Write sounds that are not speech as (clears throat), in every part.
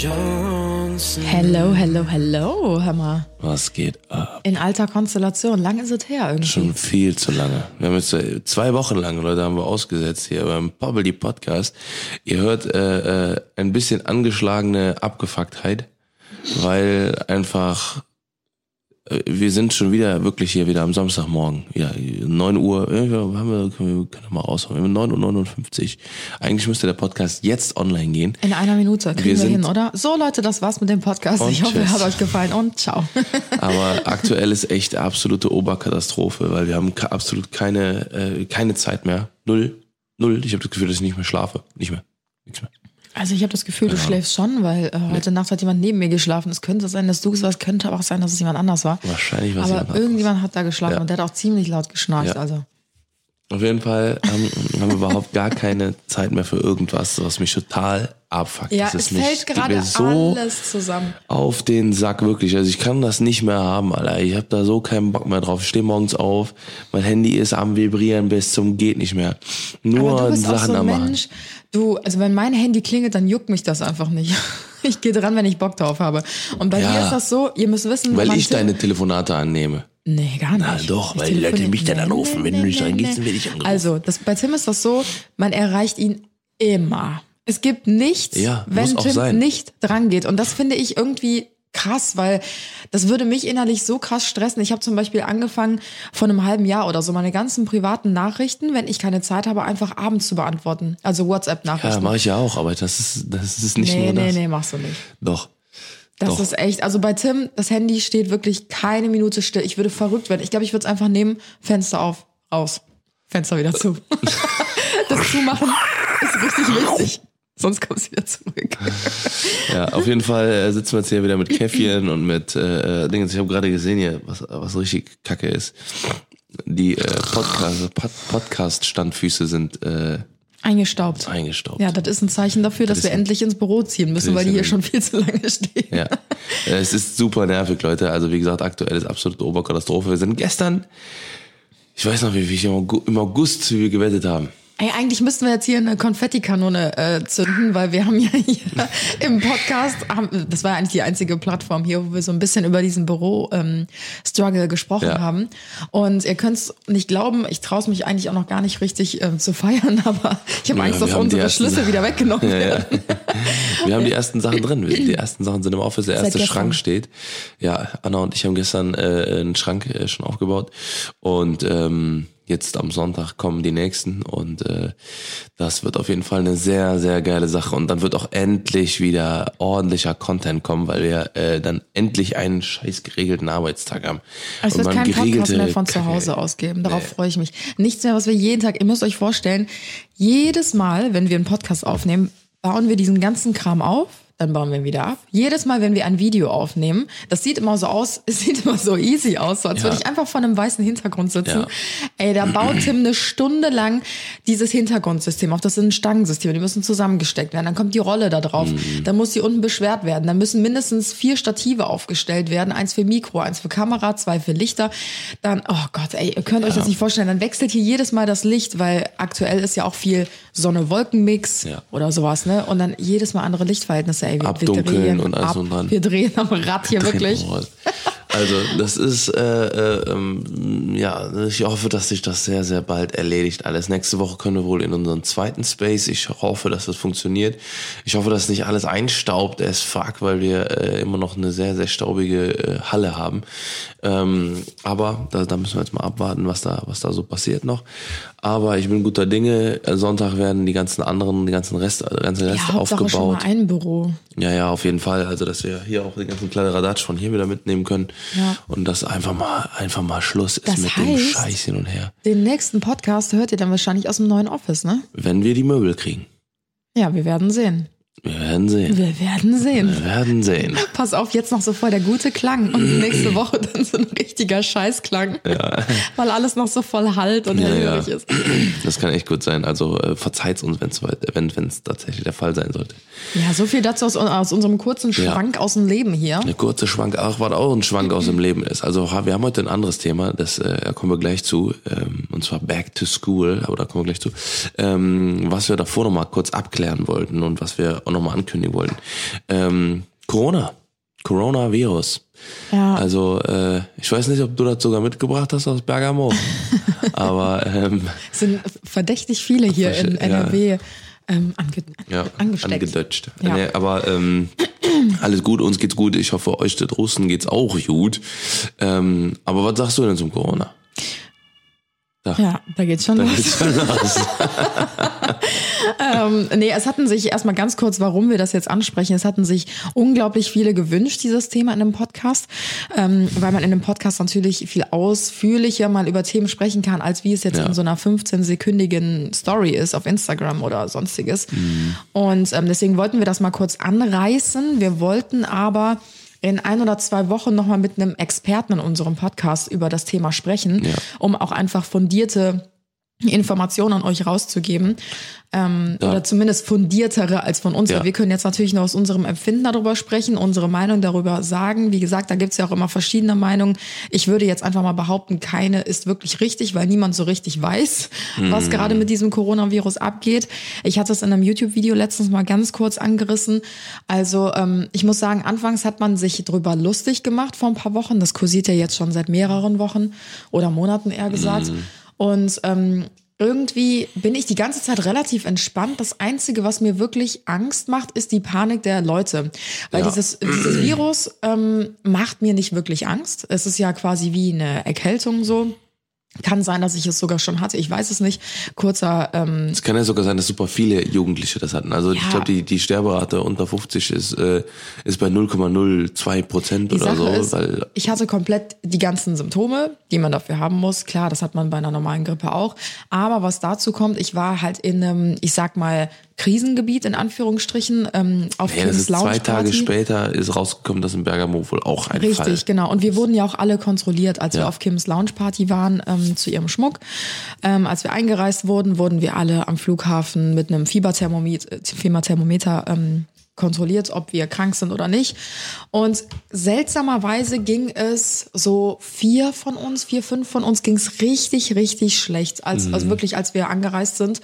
Hello, hello, hello, hör mal. Was geht ab? In alter Konstellation. Lang ist es her irgendwie. Schon viel zu lange. Wir haben jetzt äh, zwei Wochen lang, Leute, haben wir ausgesetzt hier beim Pobbly Podcast. Ihr hört äh, äh, ein bisschen angeschlagene Abgefucktheit, weil einfach wir sind schon wieder wirklich hier wieder am Samstagmorgen. Ja, 9 Uhr, äh, ja, haben wir, können wir können wir mal raushauen. Wir haben 9 Uhr 59. Eigentlich müsste der Podcast jetzt online gehen. In einer Minute kriegen wir, Wir hin, oder? So Leute, das war's mit dem Podcast. Ich hoffe, es hat euch gefallen und ciao. (laughs) Aber aktuell ist echt absolute Oberkatastrophe, weil wir haben absolut keine, äh, keine Zeit mehr. Null. Null. Ich habe das Gefühl, dass ich nicht mehr schlafe. Nicht mehr. Nichts mehr. Also ich habe das Gefühl, du schläfst schon, weil äh, heute Nacht hat jemand neben mir geschlafen. Es könnte sein, dass du es warst, könnte aber auch sein, dass es jemand anders war. Wahrscheinlich war es Aber irgendjemand hat da geschlafen Ja. und der hat auch ziemlich laut geschnarcht. Ja. Also Auf jeden Fall haben, haben wir überhaupt gar keine Zeit mehr für irgendwas, was mich total abfuckt. ja, das es ist nicht, fällt gerade mir so alles zusammen. auf den Sack, wirklich. Also ich kann das nicht mehr haben, Alter. Ich habe da so keinen Bock mehr drauf. Ich stehe morgens auf, mein Handy ist am Vibrieren bis zum geht nicht mehr. Nur Aber du bist auch Sachen so ein am machen. Mensch, du, also wenn mein Handy klingelt, dann juckt mich das einfach nicht. (laughs) Ich gehe dran, wenn ich Bock drauf habe. Und bei Ja. dir ist das so, ihr müsst wissen, Weil ich deine Telefonate annehme. Nee, gar nicht. Na doch, Ich weil die Leute mich dann anrufen. Wenn du nicht dran gehst, dann werde ich nee. angerufen. Also, das, bei Tim ist das so, man erreicht ihn immer. Es gibt nichts, Ja, wenn Tim sein. nicht dran geht. Und das finde ich irgendwie krass, weil das würde mich innerlich so krass stressen. Ich habe zum Beispiel angefangen, vor einem halben Jahr oder so meine ganzen privaten Nachrichten, wenn ich keine Zeit habe, einfach abends zu beantworten. Also Ja, WhatsApp-Nachrichten. mache ich ja auch, aber das ist, das ist nicht nee, nur nee, das. nee, machst du nicht. Doch. Das Doch. ist echt, also bei Tim, das Handy steht wirklich keine Minute still. Ich würde verrückt werden. Ich glaube, ich würde es einfach nehmen, Fenster auf, aus, Fenster wieder zu. (laughs) das Zumachen ist richtig wichtig. Sonst kommt sie wieder zurück. (laughs) Ja, auf jeden Fall äh, sitzen wir jetzt hier wieder mit Käffchen und mit äh, äh, Dingen. Ich habe gerade gesehen hier, was, was richtig kacke ist. Die äh, Podcast, Pod, Podcast-Standfüße sind äh, Eingestaubt. eingestaubt. Ja, das ist ein Zeichen dafür, dass ist wir endlich ins Büro ziehen müssen, Das weil die hier schon viel zu lange stehen. Ja. Äh, Es ist super nervig, Leute. Also wie gesagt, aktuell ist absolute Oberkatastrophe. Wir sind gestern, ich weiß noch, wie, wie ich im August, im August wie wir gewettet haben. Ey, eigentlich müssten wir jetzt hier eine Konfettikanone äh, zünden, weil wir haben ja hier (laughs) im Podcast, haben, das war ja eigentlich die einzige Plattform hier, wo wir so ein bisschen über diesen Büro-Struggle gesprochen Ja. haben. Und ihr könnt es nicht glauben, ich traue mich eigentlich auch noch gar nicht richtig ähm, zu feiern, (laughs) aber ich habe Ja, Angst, dass unsere ersten- Schlüssel wieder weggenommen (laughs) werden. Wir haben die ersten Sachen drin. Die ersten Sachen sind im Office. Der erste. Schrank steht. Ja, Anna und ich haben gestern äh, einen Schrank äh, schon aufgebaut. Und ähm, jetzt am Sonntag kommen die nächsten. Und äh, das wird auf jeden Fall eine sehr, sehr geile Sache. Und dann wird auch endlich wieder ordentlicher Content kommen, weil wir äh, dann endlich einen scheiß geregelten Arbeitstag haben. Es Und wird man kein Podcast mehr von zu. Hause ausgeben. Darauf freue ich mich. Nichts mehr, was wir jeden Tag, ihr müsst euch vorstellen, jedes Mal, wenn wir einen Podcast aufnehmen, bauen wir diesen ganzen Kram auf, dann bauen wir ihn wieder ab. Jedes Mal, wenn wir ein Video aufnehmen, das sieht immer so aus, (laughs) es sieht immer so easy aus, so als Ja. würde ich einfach vor einem weißen Hintergrund sitzen. Ja. Ey, da baut Tim eine Stunde lang dieses Hintergrundsystem auf. Das sind Stangensysteme, die müssen zusammengesteckt werden. Dann kommt die Rolle da drauf. Mhm. Dann muss die unten beschwert werden. Dann müssen mindestens vier Stative aufgestellt werden. Eins für Mikro, eins für Kamera, zwei für Lichter. Dann, oh Gott, ey, ihr könnt euch das nicht vorstellen. Dann wechselt hier jedes Mal das Licht, weil aktuell ist ja auch viel Sonne-Wolken-Mix Ja. oder sowas, ne? Und dann jedes Mal andere Lichtverhältnisse, ey. Wir, Abdunkeln wir drehen und alles ab, drum dran. Wir drehen am Rad hier wirklich. Also das ist, äh, äh, ähm, ja, ich hoffe, dass sich das sehr, sehr bald erledigt alles. Nächste Woche können wir wohl in unseren zweiten Space. Ich hoffe, dass das funktioniert. Ich hoffe, dass nicht alles einstaubt as fuck, weil wir äh, immer noch eine sehr, sehr staubige äh, Halle haben. Ähm, aber da, da müssen wir jetzt mal abwarten, was da, was da so passiert noch. Aber ich bin guter Dinge. Sonntag werden die ganzen anderen, die ganzen Rest, der ganze Rest Ja, Hauptsache schon aufgebaut. mal ein Büro. Ja, ja, auf jeden Fall. Also, dass wir hier auch den ganzen Kladderadatsch von hier wieder mitnehmen können. Ja. Und dass einfach mal, einfach mal Schluss ist Das mit dem heißt- Scheiß hin und her. Den nächsten Podcast hört ihr dann wahrscheinlich aus dem neuen Office, ne? Wenn wir die Möbel kriegen. Ja, wir werden sehen. Wir werden sehen. Wir werden sehen. Wir werden sehen. Pass auf, jetzt noch so voll der gute Klang und (clears throat) nächste Woche dann so ein richtiger Scheißklang. Ja. (laughs) Weil alles noch so voll halt und Ja, ja. ist. (clears throat) Das kann echt gut sein. Also äh, verzeiht's uns, wenn's, wenn es tatsächlich der Fall sein sollte. Ja, so viel dazu aus, aus unserem kurzen Ja. Schwank aus dem Leben hier. Eine kurze Schwank, ach, was auch ein Schwank aus dem Leben ist. Also wir haben heute ein anderes Thema, das äh, da kommen wir gleich zu, ähm, und zwar Back to School, aber da kommen wir gleich zu, ähm, was wir davor nochmal kurz abklären wollten und was wir auch nochmal ankündigen wollten. Ähm, Corona, Coronavirus. Ja. Also äh, ich weiß nicht, ob du das sogar mitgebracht hast aus Bergamo, (laughs) aber ähm, Es sind verdächtig viele hier in Ja. NRW ähm, ange ja, angesteckt. angedeutscht. Ja. Nee, aber ähm, alles gut, uns geht's gut. Ich hoffe, euch da draußen geht's auch gut. Ähm, aber was sagst du denn zum Corona? Ja, da geht's schon Da los. geht's schon los. (laughs) ähm, nee, es hatten sich erstmal ganz kurz, warum wir das jetzt ansprechen. Es hatten sich unglaublich viele gewünscht, dieses Thema in einem Podcast, ähm, weil man in einem Podcast natürlich viel ausführlicher mal über Themen sprechen kann, als wie es jetzt Ja. in so einer 15-sekündigen Story ist auf Instagram oder sonstiges. Und ähm, deswegen wollten wir das mal kurz anreißen. Wir wollten aber in ein oder zwei Wochen nochmal mit einem Experten in unserem Podcast über das Thema sprechen, Ja. um auch einfach fundierte Informationen an euch rauszugeben. Ähm, Ja. Oder zumindest fundiertere als von uns. Ja. Wir können jetzt natürlich nur aus unserem Empfinden darüber sprechen, unsere Meinung darüber sagen. Wie gesagt, da gibt's ja auch immer verschiedene Meinungen. Ich würde jetzt einfach mal behaupten, keine ist wirklich richtig, weil niemand so richtig weiß, was gerade mit diesem Coronavirus abgeht. Ich hatte es in einem YouTube-Video letztens mal ganz kurz angerissen. Also ähm, ich muss sagen, anfangs hat man sich drüber lustig gemacht vor ein paar Wochen. Das kursiert ja jetzt schon seit mehreren Wochen oder Monaten eher gesagt. Und ähm, irgendwie bin ich die ganze Zeit relativ entspannt. Das Einzige, was mir wirklich Angst macht, ist die Panik der Leute. Weil Ja. dieses, dieses Virus ähm, macht mir nicht wirklich Angst. Es ist ja quasi wie eine Erkältung so. Kann sein, dass ich es sogar schon hatte. Ich weiß es nicht. Kurzer ähm, Es kann ja sogar sein, dass super viele Jugendliche das hatten. Also Ja. ich glaube, die, die Sterberate unter 50 ist, äh, ist bei 0,02 Prozent oder Sache so. ist, weil ich hatte komplett die ganzen Symptome, die man dafür haben muss. Klar, das hat man bei einer normalen Grippe auch. Aber was dazu kommt, ich war halt in einem, ich sag mal, Krisengebiet in Anführungsstrichen ähm, auf ja, das Kings ist zwei Lounge Tage später ist rausgekommen, dass in Bergamo wohl auch ein Richtig, Fall. genau. Und wir wurden ja auch alle kontrolliert, als Ja. wir auf Kims Lounge Party waren, ähm, zu ihrem Schmuck. Ähm, als wir eingereist wurden, wurden wir alle am Flughafen mit einem Fieberthermometer, äh, Fieberthermometer ähm, kontrolliert, ob wir krank sind oder nicht. Und seltsamerweise ging es so vier von uns, vier, fünf von uns ging es richtig, richtig schlecht, als, also wirklich, als wir angereist sind.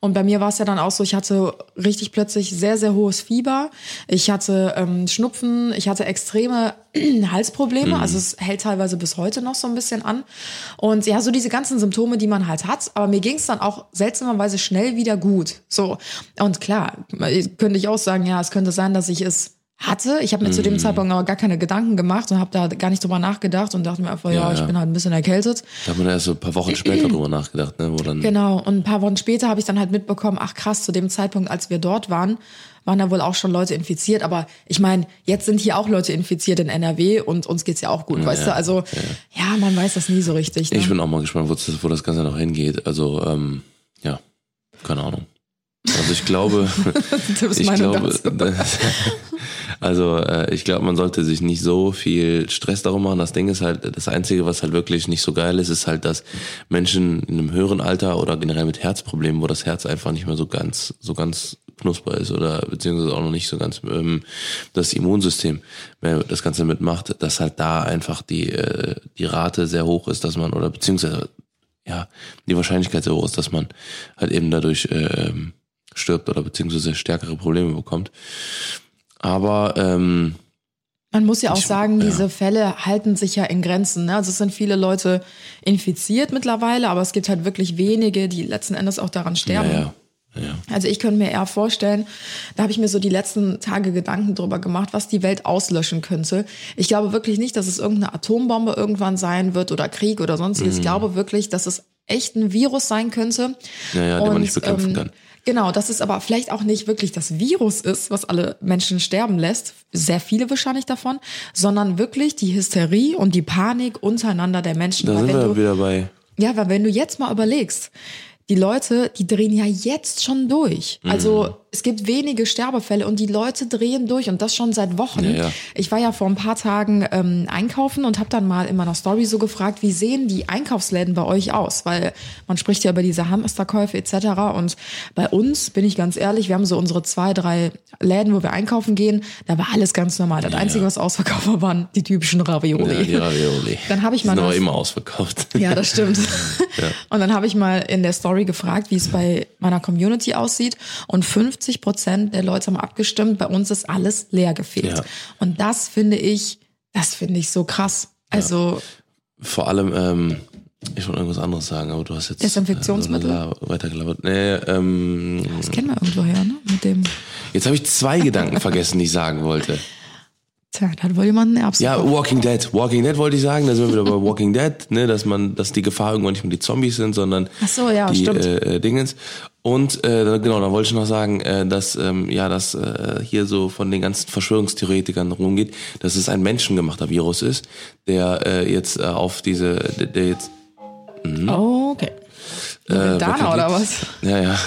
Und bei mir war es ja dann auch so, ich hatte richtig plötzlich sehr, sehr hohes Fieber. Ich hatte ähm, Schnupfen, ich hatte extreme (clears throat) Halsprobleme, also es hält teilweise bis heute noch so ein bisschen an. Und ja, so diese ganzen Symptome, die man halt hat. Aber mir ging es dann auch seltsamerweise schnell wieder gut. So. Und klar, könnte ich auch sagen, ja, es könnte sein, dass ich es hatte. Ich habe mir zu dem Zeitpunkt aber gar keine Gedanken gemacht und habe da gar nicht drüber nachgedacht und dachte mir einfach, ja, Ja, ich ja. bin halt ein bisschen erkältet. Da hat man erst so ein paar Wochen später drüber nachgedacht, ne, wo dann Genau. Und ein paar Wochen später habe ich dann halt mitbekommen, ach krass, zu dem Zeitpunkt, als wir dort waren, waren da wohl auch schon Leute infiziert. Aber ich meine, jetzt sind hier auch Leute infiziert in NRW und uns geht's ja auch gut, weißt du? Also ja. man weiß das nie so richtig. Ne? Ich bin auch mal gespannt, wo das, wo das Ganze noch hingeht. Also, ähm, ja, keine Ahnung. Also ich glaube, (laughs) ich glaube, (laughs) also äh, ich glaube, man sollte sich nicht so viel Stress darum machen. Das Ding ist halt, das Einzige, was halt wirklich nicht so geil ist, ist halt, dass Menschen in einem höheren Alter oder generell mit Herzproblemen, wo das Herz einfach nicht mehr so ganz, so ganz knusper ist oder beziehungsweise auch noch nicht so ganz ähm, das Immunsystem mehr das Ganze mitmacht, dass halt da einfach die äh, die Rate sehr hoch ist, dass man oder beziehungsweise ja die Wahrscheinlichkeit sehr hoch ist, dass man halt eben dadurch äh, stirbt oder beziehungsweise stärkere Probleme bekommt. Aber ähm, Man muss ja auch Ich- sagen, ja. diese Fälle halten sich ja in Grenzen. Ne? Also es sind viele Leute infiziert mittlerweile, aber es gibt halt wirklich wenige, die letzten Endes auch daran sterben. ja, ja. Also ich könnte mir eher vorstellen, da habe ich mir so die letzten Tage Gedanken drüber gemacht, was die Welt auslöschen könnte. Ich glaube wirklich nicht, dass es irgendeine Atombombe irgendwann sein wird oder Krieg oder sonstiges. Mhm. Ich glaube wirklich, dass es echt ein Virus sein könnte. Ja, ja, den man Und, nicht bekämpfen ähm, kann. Genau, dass es aber vielleicht auch nicht wirklich das Virus ist, was alle Menschen sterben lässt, sehr viele wahrscheinlich davon, sondern wirklich die Hysterie und die Panik untereinander der Menschen. Da Weil sind wir du, wieder bei ja, weil wenn du jetzt mal überlegst, die Leute, die drehen ja jetzt schon durch. Mhm. Also es gibt wenige Sterbefälle und die Leute drehen durch und das schon seit Wochen. Ja, ja. Ich war ja vor ein paar Tagen ähm, einkaufen und habe dann mal in meiner Story so gefragt, wie sehen die Einkaufsläden bei euch aus? Weil man spricht ja über diese Hamsterkäufe etc. Und bei uns, bin ich ganz ehrlich, wir haben so unsere zwei, drei Läden, wo wir einkaufen gehen. Da war alles ganz normal. Das Einzige, was ausverkauft war, waren die typischen Ravioli. Ja, die Ravioli. (laughs) Dann habe ich Die mal sind das- immer ausverkauft. Ja, das stimmt. (laughs) Und dann habe ich mal in der Story gefragt, wie es bei meiner Community aussieht. Und 50 Prozent der Leute haben abgestimmt, bei uns ist alles leer gefehlt. Ja. Und das finde ich, das finde ich so krass. Also, Vor allem, ähm, ich wollte irgendwas anderes sagen, aber du hast jetzt Desinfektionsmittel? äh, la- weitergelabert. Nee, ähm, das kennen wir irgendwoher, ne? Mit dem, jetzt habe ich zwei Gedanken vergessen, die ich sagen wollte. tja, da hat wohl jemand einen Erbsen. Ja, Walking Dead. Walking Dead wollte ich sagen, da sind wir wieder bei Walking Dead, ne, dass man, dass die Gefahr irgendwann nicht mehr die Zombies sind, sondern Ach so, ja, die äh, äh, Dingens. Und äh, da- genau, dann wollte ich noch sagen, äh, dass ähm, ja, dass äh, hier so von den ganzen Verschwörungstheoretikern rumgeht, dass es ein menschengemachter Virus ist, der äh, jetzt äh, auf diese, der, der jetzt Oh, okay. Loredana bekannt oder was? Ja, ja.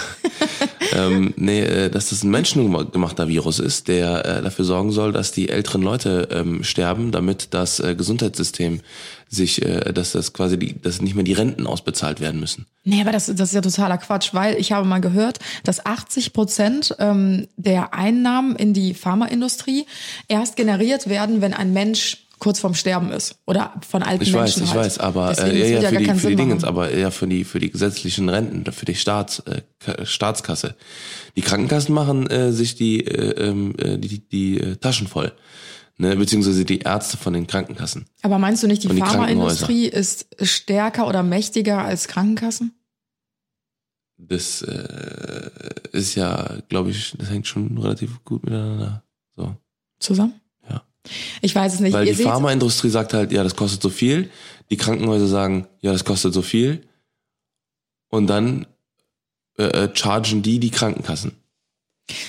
(laughs) ähm, nee, äh, dass das ein menschengemachter Virus ist, der äh, dafür sorgen soll, dass die älteren Leute ähm, sterben, damit das äh, Gesundheitssystem sich, äh, dass das quasi die, dass nicht mehr die Renten ausbezahlt werden müssen. Nee, aber das, das ist ja totaler Quatsch, weil ich habe mal gehört, dass 80 Prozent ähm, der Einnahmen in die Pharmaindustrie erst generiert werden, wenn ein Mensch kurz vorm Sterben ist oder von alten Ich weiß, Menschen ich halt. weiß, aber Deswegen, äh, ja, ja, für die, für die Dingens, aber eher für die für die gesetzlichen Renten, für die Staats, äh, Ka- Staatskasse. Die Krankenkassen machen äh, sich die äh, ähm, äh, die, die äh, Taschen voll, ne, beziehungsweise die Ärzte von den Krankenkassen. Aber meinst du nicht, die, die Pharmaindustrie ist stärker oder mächtiger als Krankenkassen? Das äh, ist ja, glaube ich, das hängt schon relativ gut miteinander. So. Zusammen? Ja. Ich weiß es nicht. Weil Ihr die Pharmaindustrie sagt halt, ja, das kostet so viel. Die Krankenhäuser sagen, ja, das kostet so viel. Und dann äh, äh, chargen die die Krankenkassen.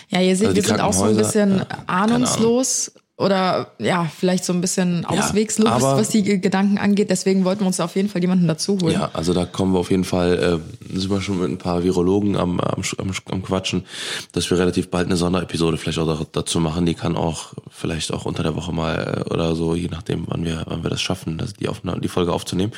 ja, ihr seht, also wir sind auch so ein bisschen ja, ahnungslos oder ja, vielleicht so ein bisschen auswegslos, aber- was die Ge- Gedanken angeht. Deswegen wollten wir uns auf jeden Fall jemanden dazu holen. Ja, also da kommen wir auf jeden Fall, äh, sind wir schon mit ein paar Virologen am, am, am, am Quatschen, dass wir relativ bald eine Sonderepisode vielleicht auch da- dazu machen. Die kann auch vielleicht auch unter der Woche mal äh, oder so, je nachdem, wann wir, wann wir das schaffen, das, die, Aufnahme, die Folge aufzunehmen.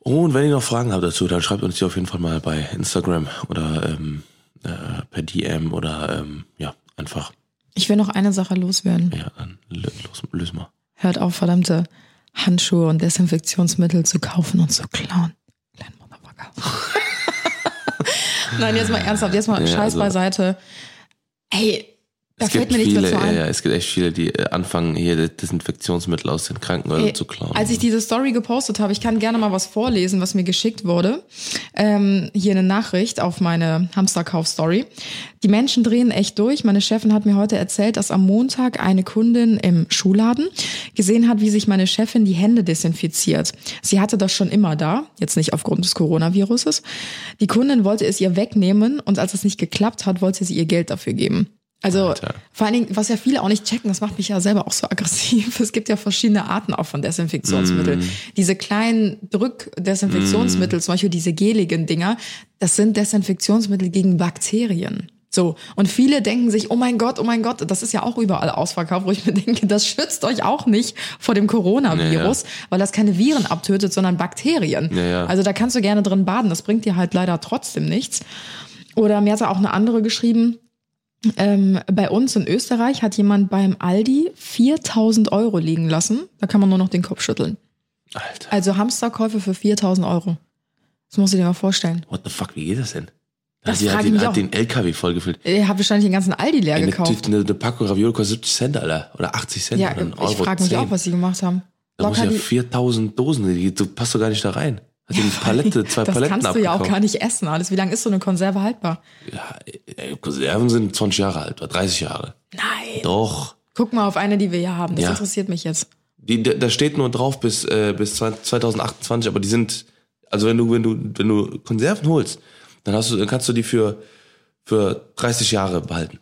Und wenn ihr noch Fragen habt dazu, dann schreibt uns die auf jeden Fall mal bei Instagram oder ähm, äh, per DM oder ähm, ja, einfach, Ich will noch eine Sache loswerden. ja, dann los, lösen wir. Hört auf, verdammte Handschuhe und Desinfektionsmittel zu kaufen und zu klauen. Kleinen Motherfucker. (laughs) Nein, jetzt mal ernsthaft, jetzt mal Ja, Scheiß also- beiseite. Ey, da Es fällt gibt viele, ja, ja, es gibt echt viele, die äh, anfangen, hier Desinfektionsmittel aus den Krankenhäusern Ey, zu klauen. Als ich diese Story gepostet habe, ich kann gerne mal was vorlesen, was mir geschickt wurde. Ähm, hier eine Nachricht auf meine Hamsterkauf-Story. Die Menschen drehen echt durch. Meine Chefin hat mir heute erzählt, dass am Montag eine Kundin im Schuhladen gesehen hat, wie sich meine Chefin die Hände desinfiziert. Sie hatte das schon immer da, jetzt nicht aufgrund des Coronaviruses. Die Kundin wollte es ihr wegnehmen und als es nicht geklappt hat, wollte sie ihr Geld dafür geben. Also Alter. vor allen Dingen, was ja viele auch nicht checken, das macht mich ja selber auch so aggressiv. (laughs) Es gibt ja verschiedene Arten auch von Desinfektionsmitteln. Mm. Diese kleinen Drückdesinfektionsmittel, zum Beispiel diese geligen Dinger, das sind Desinfektionsmittel gegen Bakterien. So. Und viele denken sich, oh mein Gott, oh mein Gott, das ist ja auch überall ausverkauft, wo ich mir (laughs) denke, das schützt euch auch nicht vor dem Coronavirus, weil das keine Viren abtötet, sondern Bakterien. Ja, ja. Also da kannst du gerne drin baden, das bringt dir halt leider trotzdem nichts. Oder mir hat auch eine andere geschrieben, ähm, bei uns in Österreich hat jemand beim Aldi 4000 Euro liegen lassen. Da kann man nur noch den Kopf schütteln. Alter, Also Hamsterkäufe für 4000 Euro. Das musst du dir mal vorstellen. what the fuck, wie geht das denn? Das frag hat den, hat den LKW vollgefüllt. Er hat wahrscheinlich den ganzen Aldi leer Eine, gekauft. eine, eine Packung Ravioli kostet 70 Cent, Alter. Oder 80 Cent. Ja, oder ich frage mich 10. auch, was sie gemacht haben. Da muss ja die- 4000 Dosen, die, du passt doch gar nicht da rein. Hat die eine Palette, (laughs) zwei das Paletten kannst du ja auch abgekauft. gar nicht essen alles. Wie lange ist so eine Konserve haltbar? Ja, ey, Konserven sind 20 Jahre alt, oder 30 Jahre. Nein. Doch. Guck mal auf eine, die wir hier haben. Das Ja. interessiert mich jetzt. Die, da da steht nur drauf bis, äh, bis 2028, aber die sind, also wenn du, wenn du, wenn du Konserven holst, dann hast du, dann kannst du die für, für 30 Jahre behalten.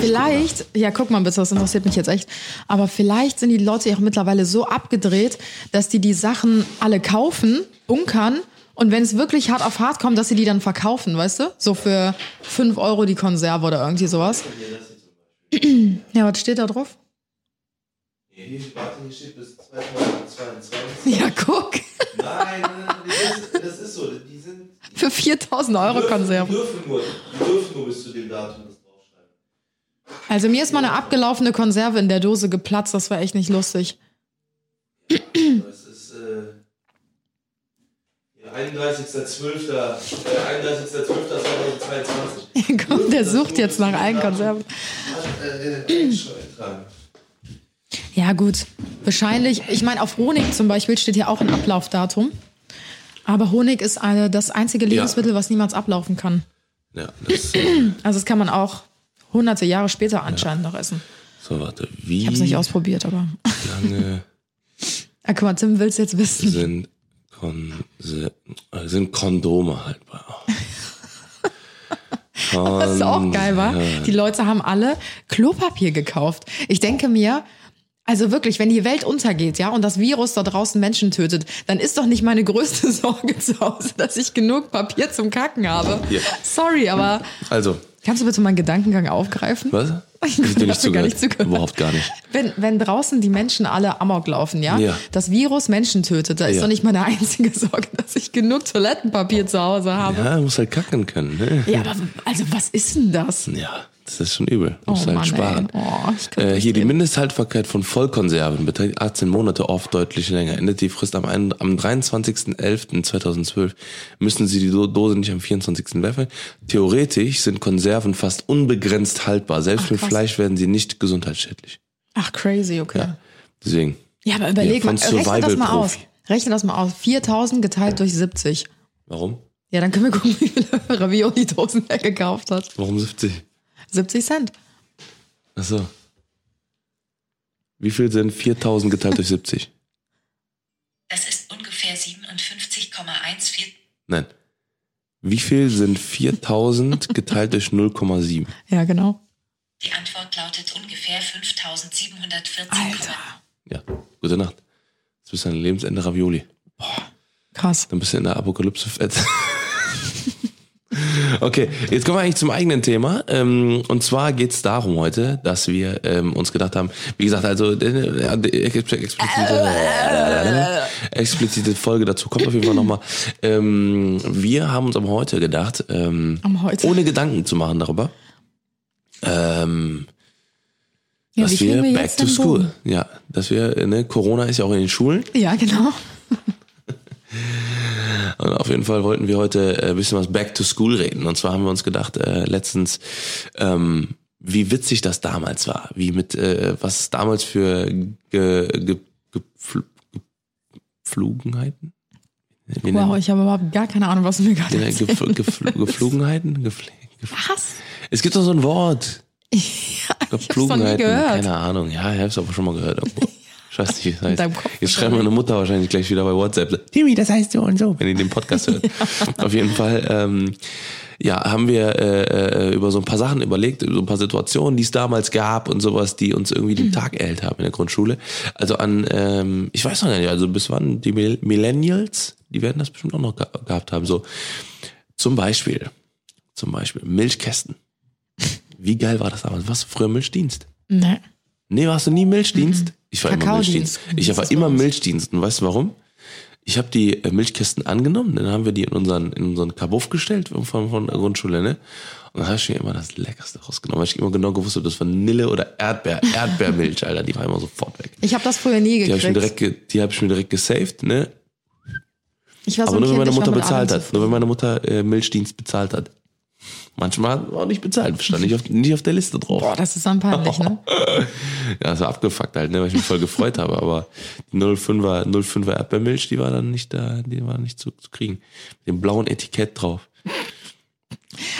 Vielleicht, ja, guck mal bitte, das interessiert mich jetzt echt. Aber vielleicht sind die Leute ja auch mittlerweile so abgedreht, dass die die Sachen alle kaufen, bunkern Und wenn es wirklich hart auf hart kommt, dass sie die dann verkaufen, weißt du? So für 5 Euro die Konserve oder irgendwie sowas. (clears throat) Ja, was steht da drauf? Hier, warte, hier steht bis 2022. Ja, guck. Nein, das ist, das ist so. Die sind. Für 4000 Euro Die Konserve. dürfen, nur, die dürfen nur bis zu dem Datum. Also mir ist mal eine abgelaufene Konserve in der Dose geplatzt. Das war echt nicht lustig. Das ist äh, ja, 31.12. Äh, 31.12.2022. (laughs) Komm, der sucht jetzt nach allen Konserven. Äh, äh. Ja, gut. Wahrscheinlich, ich meine, auf Honig zum Beispiel steht hier auch ein Ablaufdatum. Aber Honig ist eine, das einzige Lebensmittel, was niemals ablaufen kann. Ja, das, äh, (clears throat) Also das kann man auch hunderte Jahre später anscheinend noch essen. so, warte. Wie Ich habe es nicht ausprobiert, aber. lange (laughs) Ah, guck mal, Tim will es jetzt wissen. sind, Konse äh, sind Kondome haltbar? (laughs) Was ist auch geil war, die Leute haben alle Klopapier gekauft. Ich denke mir, also wirklich, wenn die Welt untergeht, ja, und das Virus da draußen Menschen tötet, dann ist doch nicht meine größte (laughs) Sorge zu Hause, dass ich genug Papier zum Kacken habe. Ja. Sorry, aber Also, kannst du bitte meinen Gedankengang aufgreifen? was? Ich dir (laughs) hab dir gar nicht zugehört. Überhaupt gar nicht. Wenn, wenn draußen die Menschen alle Amok laufen, ja, Ja. das Virus Menschen tötet, da ist Ja. doch nicht meine einzige Sorge, dass ich genug Toilettenpapier zu Hause habe. Ja, muss halt kacken können. Ne? Ja, aber also was ist denn das? Ja, das ist schon übel. Oh Muss halt Mann, sparen. Oh, äh, hier die. Mindesthaltbarkeit von Vollkonserven beträgt 18 Monate, oft deutlich länger. Endet die Frist am, ein- am 23.11.2012. Müssen Sie die Do- Dose nicht am 24. werfen. Theoretisch sind Konserven fast unbegrenzt haltbar. Selbst Ach, mit. Fleisch werden sie nicht gesundheitsschädlich. Ach, crazy, okay. Ja. Deswegen. Ja, aber überleg Ja, mal, rechne das mal aus. Rechne das mal aus. 4000 geteilt durch 70. Warum? Ja, dann können wir gucken, wie viele Ravioli-Dosen er gekauft hat. Warum 70? 70 Cent. Achso. Wie viel sind 4000 geteilt durch 70? Das ist ungefähr 57,14. Nein. Wie viel sind 4000 geteilt durch 0,7? Ja, genau. Die Antwort lautet ungefähr 5714. Alter. Ja, gute Nacht. Jetzt bist du an Lebensende Ravioli. Krass. Dann bist du in der Apokalypse fett. (laughs) okay, jetzt kommen wir eigentlich zum eigenen Thema. Ähm, und zwar geht es darum heute, dass wir ähm, uns gedacht haben, wie gesagt, also äh, äh, explizite, explizite Folge dazu kommt auf jeden Fall nochmal. Ähm, wir haben uns aber heute gedacht, heute. ohne Gedanken zu machen darüber, Ja, dass wir, wir back to school. Ja, dass wir, ne, Corona ist ja auch in den Schulen. Ja, genau. Und auf jeden Fall wollten wir heute äh, ein bisschen was Back to School reden. Und zwar haben wir uns gedacht, äh, letztens, ähm, wie witzig das damals war. Wie mit, äh, was damals für ge, ge, gefl, Geflogenheiten? Wow, man- ich habe überhaupt gar keine Ahnung, was du mir gerade Ge- erzählst. Gef, Gef, Geflogenheiten? Gefl, gef, Was? es gibt doch so ein Wort. (laughs) Ja, ich hab's noch nie gehört. Keine Ahnung. Ja, ich hab's aber schon mal gehört. irgendwo. Ich weiß nicht, wie das heißt. Jetzt schreibt meine Mutter wahrscheinlich gleich wieder bei WhatsApp. Timmy, das heißt so und so, wenn ihr den Podcast hört. (laughs) Auf jeden Fall, ähm, ja, haben wir äh, äh, über so ein paar Sachen überlegt, so ein paar Situationen, die es damals gab und sowas, die uns irgendwie den Tag erhellt haben in der Grundschule. Also an, ähm, ich weiß noch nicht, also bis wann die Mill- Millennials, die werden das bestimmt auch noch ge gehabt haben. So zum Beispiel, zum Beispiel Milchkästen. Wie geil war das damals? Was früher Milchdienst? Nee. Nee, warst du nie Milchdienst? Ich war immer. Milchdienst. Ich Das war immer. Milchdienst. Und weißt du warum? Ich habe die äh, Milchkästen angenommen, dann haben wir die in unseren, in unseren Kabuff gestellt von, von der Grundschule, ne? Und dann habe ich mir immer das Leckerste rausgenommen, weil ich immer genau gewusst habe, das Vanille oder Erdbeer, Erdbeermilch, Alter, die war immer sofort weg. Ich habe das früher nie Die habe ich mir gekriegt. direkt, die habe ich mir direkt gesaved, ne? Ich war so Aber nur wenn Kind, meine ich war Mutter bezahlt hat. Nur wenn meine Mutter äh, Milchdienst bezahlt hat. Manchmal auch nicht bezahlt, stand nicht auf, nicht auf der Liste drauf. Boah, das ist dann peinlich, ne? (laughs) Ja, das war abgefuckt halt, ne, weil ich mich voll gefreut habe, aber die 05er, 05er Erdbeermilch, die war dann nicht da, die war nicht zu, zu kriegen. Mit dem blauen Etikett drauf.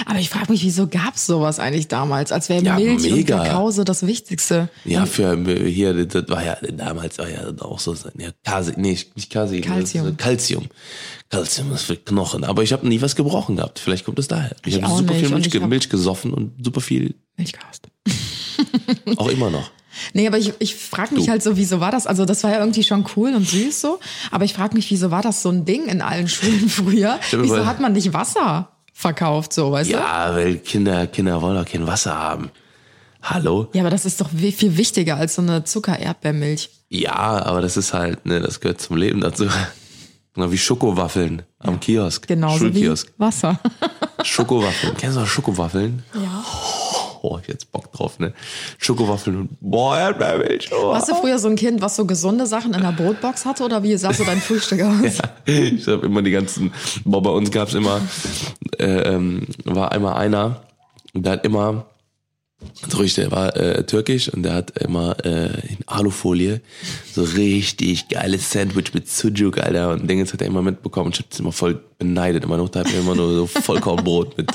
Aber ich frage mich, wieso gab's sowas eigentlich damals? Als wäre Ja, Milch mega. und Kakao das Wichtigste. Ja, für hier, das war ja, damals war ja auch so, ja, Kase, nee, nicht Kase, Calcium. Calcium. Calcium ist für Knochen. Aber ich habe nie was gebrochen gehabt. Vielleicht kommt es daher. Ich, Ich habe super nicht. viel Milch, hab- Milch gesoffen und super viel, Milch gehasst. (laughs) auch immer noch. Nee, aber ich, ich frage mich Du. halt so, wieso war das? Also das war ja irgendwie schon cool und süß so, aber ich frage mich, wieso war das so ein Ding in allen Schulen (laughs) früher? Wieso hat man nicht Wasser verkauft, so, weißt du? Ja, weil Kinder, Kinder wollen doch kein Wasser haben. Hallo? Ja, aber das ist doch viel wichtiger als so eine Zucker-Erdbeermilch. Ja, aber das ist halt, ne, das gehört zum Leben dazu. Genau wie Schokowaffeln am Kiosk. Genauso wie. Wasser. (laughs) Schokowaffeln. Kennst du noch Schokowaffeln? Ja. Ich hab jetzt Bock drauf, ne? Schokowaffeln und boah, Erdbeermilch. Oh. Warst du früher so ein Kind, was so gesunde Sachen in der Brotbox hatte oder wie sah so dein Frühstück aus? (laughs) Ich habe immer die ganzen, boah, bei uns gab's immer, äh, ähm, war einmal einer, der hat immer, so richtig, der war äh, türkisch und der hat immer äh, in Alufolie so richtig geiles Sandwich mit Sujuk, Alter. Und Dingens hat er immer mitbekommen. Ich hab's immer voll beneidet. Immer noch, da hat mir immer nur so Vollkornbrot mit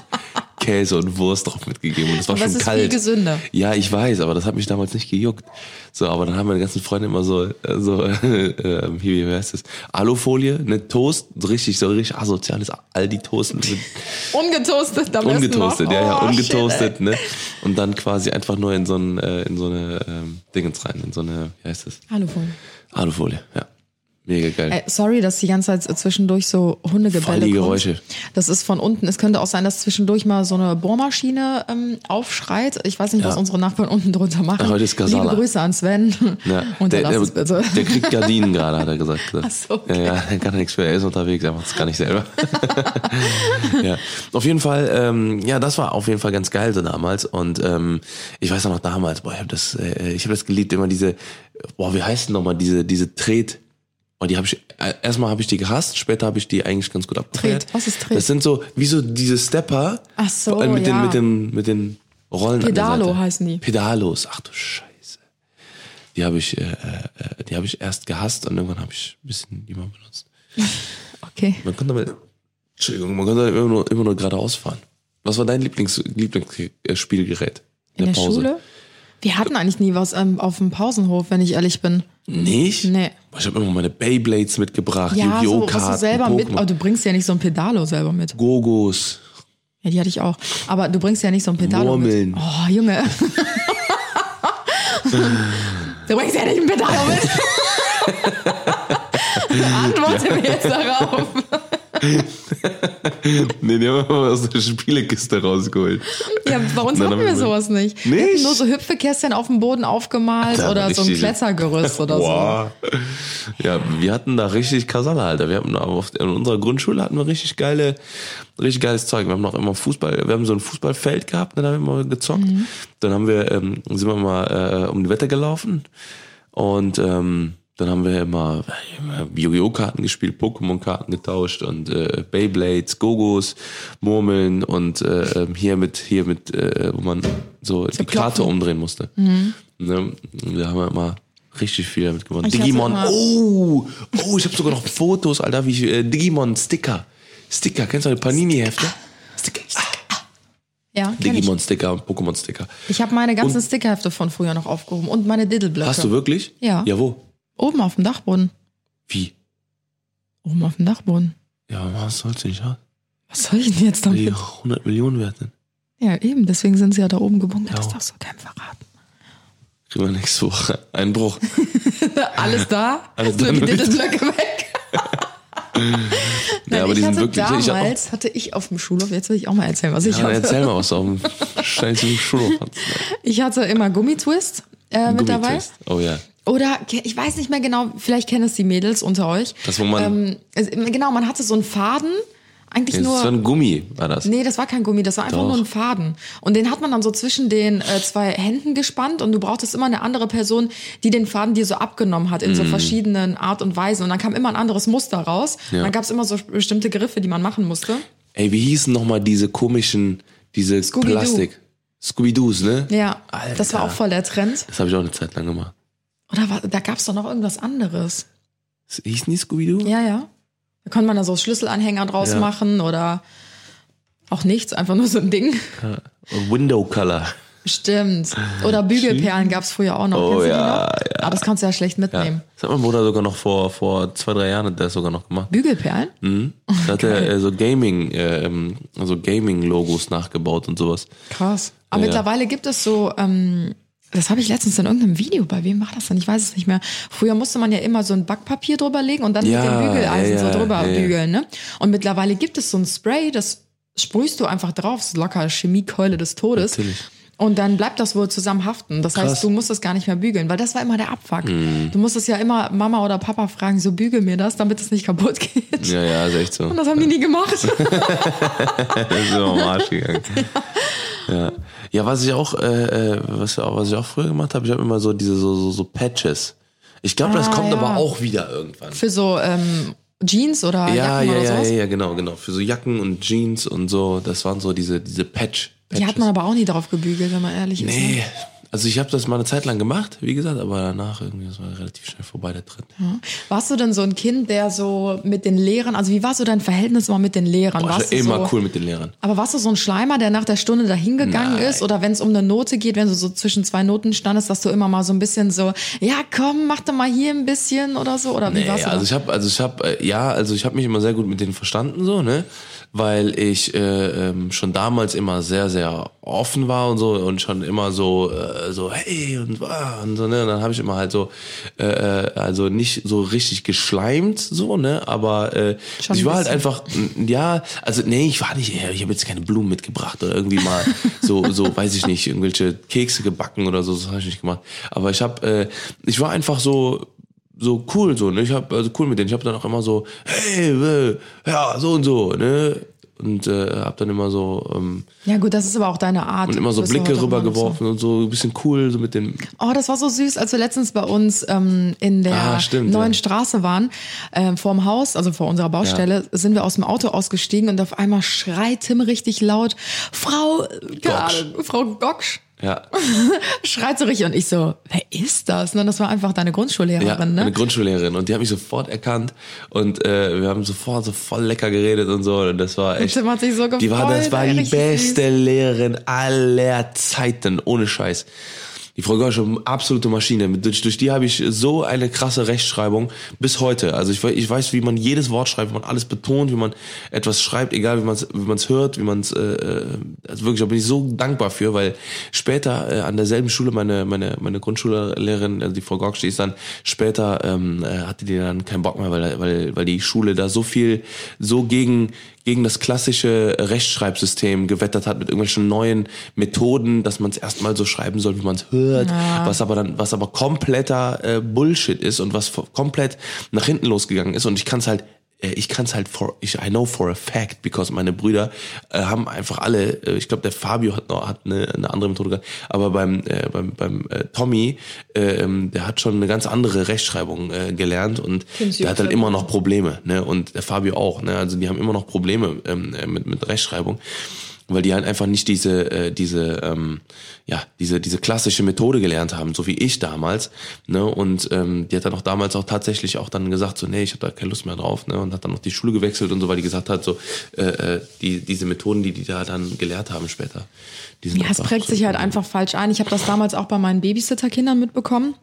Käse und Wurst drauf mitgegeben. Und das war Aber schon es ist kalt. viel gesünder. Ja, ich weiß, aber das hat mich damals nicht gejuckt. So, aber dann haben meine ganzen Freunde immer so, äh, so, (laughs) äh, wie, heißt das? Alufolie, ne, Toast, so richtig, so richtig asoziales Aldi-Toast Ungetoastet, am ungetoastet, noch. ja, ja, Oh, ungetoastet, ne? Und dann quasi einfach nur in so ein, äh, in so eine ähm, Dingens rein, in so eine, wie heißt das? Shit. Alufolie. Alufolie, ja. Mega geil. Ey, sorry, dass die ganze Zeit zwischendurch so Hundegebelle Voll die. Geräusche. Das ist von unten. Es könnte auch sein, dass zwischendurch mal so eine Bohrmaschine ähm, aufschreit. Ich weiß nicht, was Ja. unsere Nachbarn unten drunter machen. Heute ist Kasala. Liebe Grüße an Sven. Ja, Unterlass (laughs) der, der, der kriegt Gardinen gerade, hat er gesagt. (laughs) Ach so, okay. Ja, ja, er kann nichts für, er ist unterwegs, er macht es gar nicht selber. (laughs) ja, auf jeden Fall, ähm, ja, das war auf jeden Fall ganz geil so damals und ähm, ich weiß auch noch damals, boah, ich habe das, äh, ich habe das geliebt, immer diese, boah, wie heißt denn nochmal diese, diese Tret, und die habe ich, äh, erstmal habe ich die gehasst, später habe ich die eigentlich ganz gut abgefeiert. Was ist Tret? Das sind so, wie so diese Stepper. Ach so, vor allem mit ja. den, mit den, mit den Rollen der Pedalo heißen die. Pedalos, ach du Scheiße. Die habe ich, äh, äh, die habe ich erst gehasst und irgendwann habe ich ein bisschen die mal benutzt. (laughs) Okay. Man konnte damit, Entschuldigung, man konnte immer nur, immer nur geradeaus fahren. Was war dein Lieblings, Lieblingsspielgerät? In der Schule? Wir hatten eigentlich nie was ähm, auf dem Pausenhof, wenn ich ehrlich bin. Nicht? Nee. Ich habe immer meine Beyblades mitgebracht, Ja, so, Yu-Gi-Oh! was du selber mit, aber du bringst ja nicht so ein Pedalo selber mit. Gogos. Ja, die hatte ich auch. Aber du bringst ja nicht so ein Pedalo Murmeln. mit. Oh, Junge. (laughs) du bringst ja nicht ein Pedalo mit. (laughs) Antworte mir jetzt darauf. (laughs) Nee, die haben immer aus der Spielekiste rausgeholt. Ja, bei uns hatten wir wir- sowas nicht. Wir Nicht? hatten nur so Hüpfekästchen auf dem Boden aufgemalt oder so ein richtig. Kletzergerüst oder so. Boah. Ja, wir hatten da richtig Kasala, Alter. Wir hatten auf, in unserer Grundschule hatten wir richtig geile, richtig geiles Zeug. Wir haben noch immer Fußball, wir haben so ein Fußballfeld gehabt, dann haben wir mal gezockt. Mhm. Dann haben wir, ähm, sind wir mal äh, um die Wette gelaufen und ähm, dann haben wir immer, immer Yu-Gi-Oh! Karten gespielt, Pokémon-Karten getauscht und äh, Beyblades, Gogos, Murmeln und äh, ähm, hier mit, hier mit, äh, wo man so die Karte umdrehen musste. Ne? Da haben wir immer richtig viel damit gewonnen. Ich Digimon, oh, oh, ich habe sogar noch Fotos, Alter, wie ich, äh, Digimon Sticker. Sticker, kennst du die Panini-Hefte? Sticker. Ah, Ja, kenn ich. Digimon Sticker und Pokémon Sticker. Ich habe meine ganzen Stickerhefte von früher noch aufgehoben und meine Diddleblöcke. Hast du wirklich? Ja. Ja, wo? Oben auf dem Dachboden. Wie? Oben auf dem Dachboden. Ja, was sollst du nicht haben? Was soll ich denn jetzt Die damit? 100 Millionen wert sind. Ja, eben, deswegen sind sie ja da oben gebunkert. Das Ja. darfst du keinem verraten. Kriegen wir nächste Woche. Einbruch. (laughs) Alles da? Alles da die. Diddleblöcke weg. (laughs) Nein, aber ich die sind hatte wirklich- ich damals hatte ich auf dem Schulhof, jetzt will ich auch mal erzählen, was ich Ja, dann hatte. erzähl mal was auf dem (laughs) scheiß Schulhof. Ich hatte immer Gummitwist äh, mit dabei. Oh ja. Oder ich weiß nicht mehr genau, vielleicht kennen es die Mädels unter euch. Das, wo man- Ähm, genau, man hatte so einen Faden, eigentlich Das nur. ist so ein Gummi, war das. Nee, das war kein Gummi, das war einfach Doch. nur ein Faden. Und den hat man dann so zwischen den äh, zwei Händen gespannt und du brauchtest immer eine andere Person, die den Faden dir so abgenommen hat in Mhm. so verschiedenen Art und Weisen. Und dann kam immer ein anderes Muster raus. Ja. Und dann gab es immer so bestimmte Griffe, die man machen musste. Ey, wie hießen nochmal diese komischen, diese. Plastik? Scooby-Doos, ne? Ja, Alter. das war auch voll der Trend. Das habe ich auch eine Zeit lang gemacht. Oder war, da gab es doch noch irgendwas anderes. Hießen die Scooby-Doo? Ja, ja. Da konnte man da so Schlüsselanhänger draus Ja. machen oder auch nichts, einfach nur so ein Ding. Window Color. Stimmt. Oder Bügelperlen gab es früher auch noch. Oh ja, noch? Aber das kannst du ja schlecht Ja. mitnehmen. Das hat mein Bruder sogar noch vor, vor zwei, drei Jahren hat der das sogar noch gemacht. Bügelperlen? Mhm. Da hat er äh, so Gaming, äh, ähm, also Gaming-Logos nachgebaut und sowas. Krass. Aber Ja. mittlerweile gibt es so, ähm, das habe ich letztens in irgendeinem Video, bei wem war das denn? Ich weiß es nicht mehr. Früher musste man ja immer so ein Backpapier drüber legen und dann Ja, mit dem Bügeleisen ja, so drüber ja, bügeln, ne? Und mittlerweile gibt es so ein Spray, das sprühst du einfach drauf, das ist locker Chemiekeule des Todes. Natürlich. Und dann bleibt das wohl zusammen haften. Das Krass. Mhm. heißt, du musst es gar nicht mehr bügeln, weil das war immer der Abfuck. Du musstest ja immer Mama oder Papa fragen, so bügel mir das, damit es nicht kaputt geht. Ja, ja, ist echt so. Und das haben die nie gemacht. (laughs) Das ist immer am Arsch gegangen. Ja. ja, was ich auch, äh, äh, was, was ich auch früher gemacht habe, ich habe immer so diese so, so, so Patches. Ich glaube, das Ah, kommt ja. aber auch wieder irgendwann. Für so ähm, Jeans oder Ja, Jacken ja, oder ja, sowas. ja, ja, genau, genau. Für so Jacken und Jeans und so, das waren so diese, diese Patch. Die hat man aber auch nie drauf gebügelt, wenn man ehrlich ist. Ne? Nee, also ich habe das mal eine Zeit lang gemacht, wie gesagt, aber danach irgendwie, das war relativ schnell vorbei, der Trend. Warst du denn so ein Kind, der so mit den Lehrern, also wie war so dein Verhältnis immer mit den Lehrern? Boah, ich warst war du immer so, cool mit den Lehrern. Aber warst du so ein Schleimer, der nach der Stunde dahin gegangen Nein. ist? Oder wenn es um eine Note geht, wenn du so zwischen zwei Noten standest, dass du immer mal so ein bisschen so, ja komm, mach doch mal hier ein bisschen oder so? Oder wie Nee, warst du also ich habe, also ich habe, äh, ja, also ich habe mich immer sehr gut mit denen verstanden so, ne, weil ich äh, ähm, schon damals immer sehr, sehr offen war und so und schon immer so, äh, so hey und, ah, und so, ne, und dann habe ich immer halt so, äh, äh, also nicht so richtig geschleimt so, ne, aber äh, Schon ich war halt bisschen. einfach, n- ja, also nee, ich war nicht, ich habe jetzt keine Blumen mitgebracht oder irgendwie mal (laughs) so, so, weiß ich nicht, irgendwelche Kekse gebacken oder so, das habe ich nicht gemacht. Aber ich habe, äh, ich war einfach so so cool so, ne? Ich habe also cool mit denen. Ich habe dann auch immer so, hey, äh, ja, so und so, ne? Und äh, habe dann immer so ähm, Ja gut, das ist aber auch deine Art. und immer so ja Blicke rübergeworfen und so ein bisschen cool so mit den Oh, das war so süß, als wir letztens bei uns ähm, in der Ah, stimmt, neuen ja. Straße waren, ähm, vorm Haus, also vor unserer Baustelle, sind wir aus dem Auto ausgestiegen und auf einmal schreit Tim richtig laut, Frau. Ahnung, Frau Goksch, ja, (laughs) schreit so richtig und ich so, wer ist das? Und das war einfach deine ja Grundschullehrerin, eine ne? Grundschullehrerin. Und die hat mich sofort erkannt. Und äh, wir haben sofort so voll lecker geredet und so. Und das war echt Tim hat sich so die war das gefreut, war ey, die beste Lehrerin aller Zeiten ohne Scheiß die Frau Gosch, absolute Maschine. Durch, durch die habe ich so eine krasse Rechtschreibung bis heute. Also ich, ich weiß, wie man jedes Wort schreibt, wie man alles betont, wie man etwas schreibt, egal wie man es wie man's hört, wie man es, äh, äh, also wirklich, da bin ich so dankbar für, weil später äh, an derselben Schule meine meine meine Grundschullehrerin, also die Frau Gosch, die ist dann später ähm, äh, hatte die dann keinen Bock mehr, weil weil weil die Schule da so viel so gegen gegen das klassische Rechtschreibsystem gewettert hat mit irgendwelchen neuen Methoden, dass man es erstmal so schreiben soll, wie man es hört, was aber dann, was aber kompletter äh, Bullshit ist und was komplett nach hinten losgegangen ist. Und ich kann es halt, ich kann es halt for, ich, I know for a fact, because meine Brüder äh, haben einfach alle, äh, ich glaube der Fabio hat noch hat eine, eine andere Methode gehabt, aber beim äh, beim beim äh, Tommy, äh, der hat schon eine ganz andere Rechtschreibung äh, gelernt und der hat halt immer noch Probleme, ne? Und der Fabio auch, ne? Also die haben immer noch Probleme ähm, äh, mit, mit Rechtschreibung, weil die halt einfach nicht diese, äh, diese, ähm, ja, diese, diese klassische Methode gelernt haben, so wie ich damals, ne? Und ähm, die hat dann auch damals auch tatsächlich auch dann gesagt, so, nee, ich habe da keine Lust mehr drauf, ne? Und hat dann noch die Schule gewechselt und so, weil die gesagt hat, so, äh, äh, die, diese Methoden, die die da dann gelehrt haben später, die sind Ja, es prägt sich halt einfach falsch ein. Ich habe das damals auch bei meinen Babysitterkindern mitbekommen.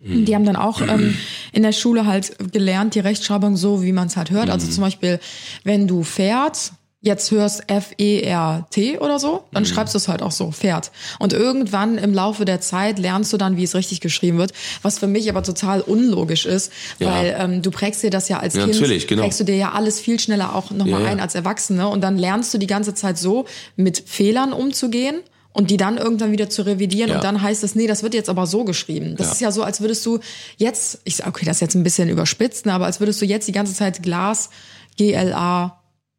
Die haben dann auch ähm, in der Schule halt gelernt, die Rechtschreibung so, wie man es halt hört. Also zum Beispiel, wenn du fährt, jetzt hörst F-E-R-T oder so, dann schreibst du es halt auch so, fährt. Und irgendwann im Laufe der Zeit lernst du dann, wie es richtig geschrieben wird, was für mich aber total unlogisch ist, Ja. weil ähm, du prägst dir das ja als Ja, Kind, natürlich, genau. prägst du dir ja alles viel schneller auch nochmal Ja, ja. ein als Erwachsene und dann lernst du die ganze Zeit so, mit Fehlern umzugehen und die dann irgendwann wieder zu revidieren Ja. und dann heißt es, nee, das wird jetzt aber so geschrieben. Das Ja. ist ja so, als würdest du jetzt, ich sag, okay, das ist jetzt ein bisschen überspitzt, ne, aber als würdest du jetzt die ganze Zeit Glas, G-L-A,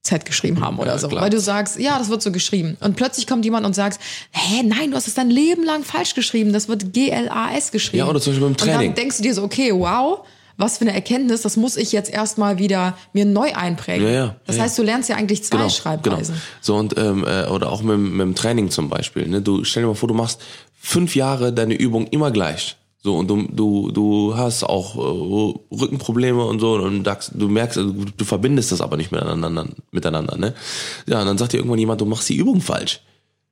Z geschrieben haben oder Ja, so. klar. Weil du sagst, ja, das wird so geschrieben. Und plötzlich kommt jemand und sagt, hä, nein, du hast es dein Leben lang falsch geschrieben. Das wird G-L-A-S geschrieben. Ja, oder zum Beispiel beim Und Training. dann denkst du dir so, okay, wow, was für eine Erkenntnis, das muss ich jetzt erstmal wieder mir neu einprägen. Ja, ja, das ja, heißt, du lernst ja eigentlich zwei Schreibweisen. Genau. So und ähm, äh, oder auch mit, dem- mit dem Training zum Beispiel. Ne? Du stell dir mal vor, du machst fünf Jahre deine Übung immer gleich. So und du du du hast auch äh, Rückenprobleme und so und du merkst, also, du, du verbindest das aber nicht miteinander miteinander. Ne? Ja, und dann sagt dir irgendwann jemand, du machst die Übung falsch.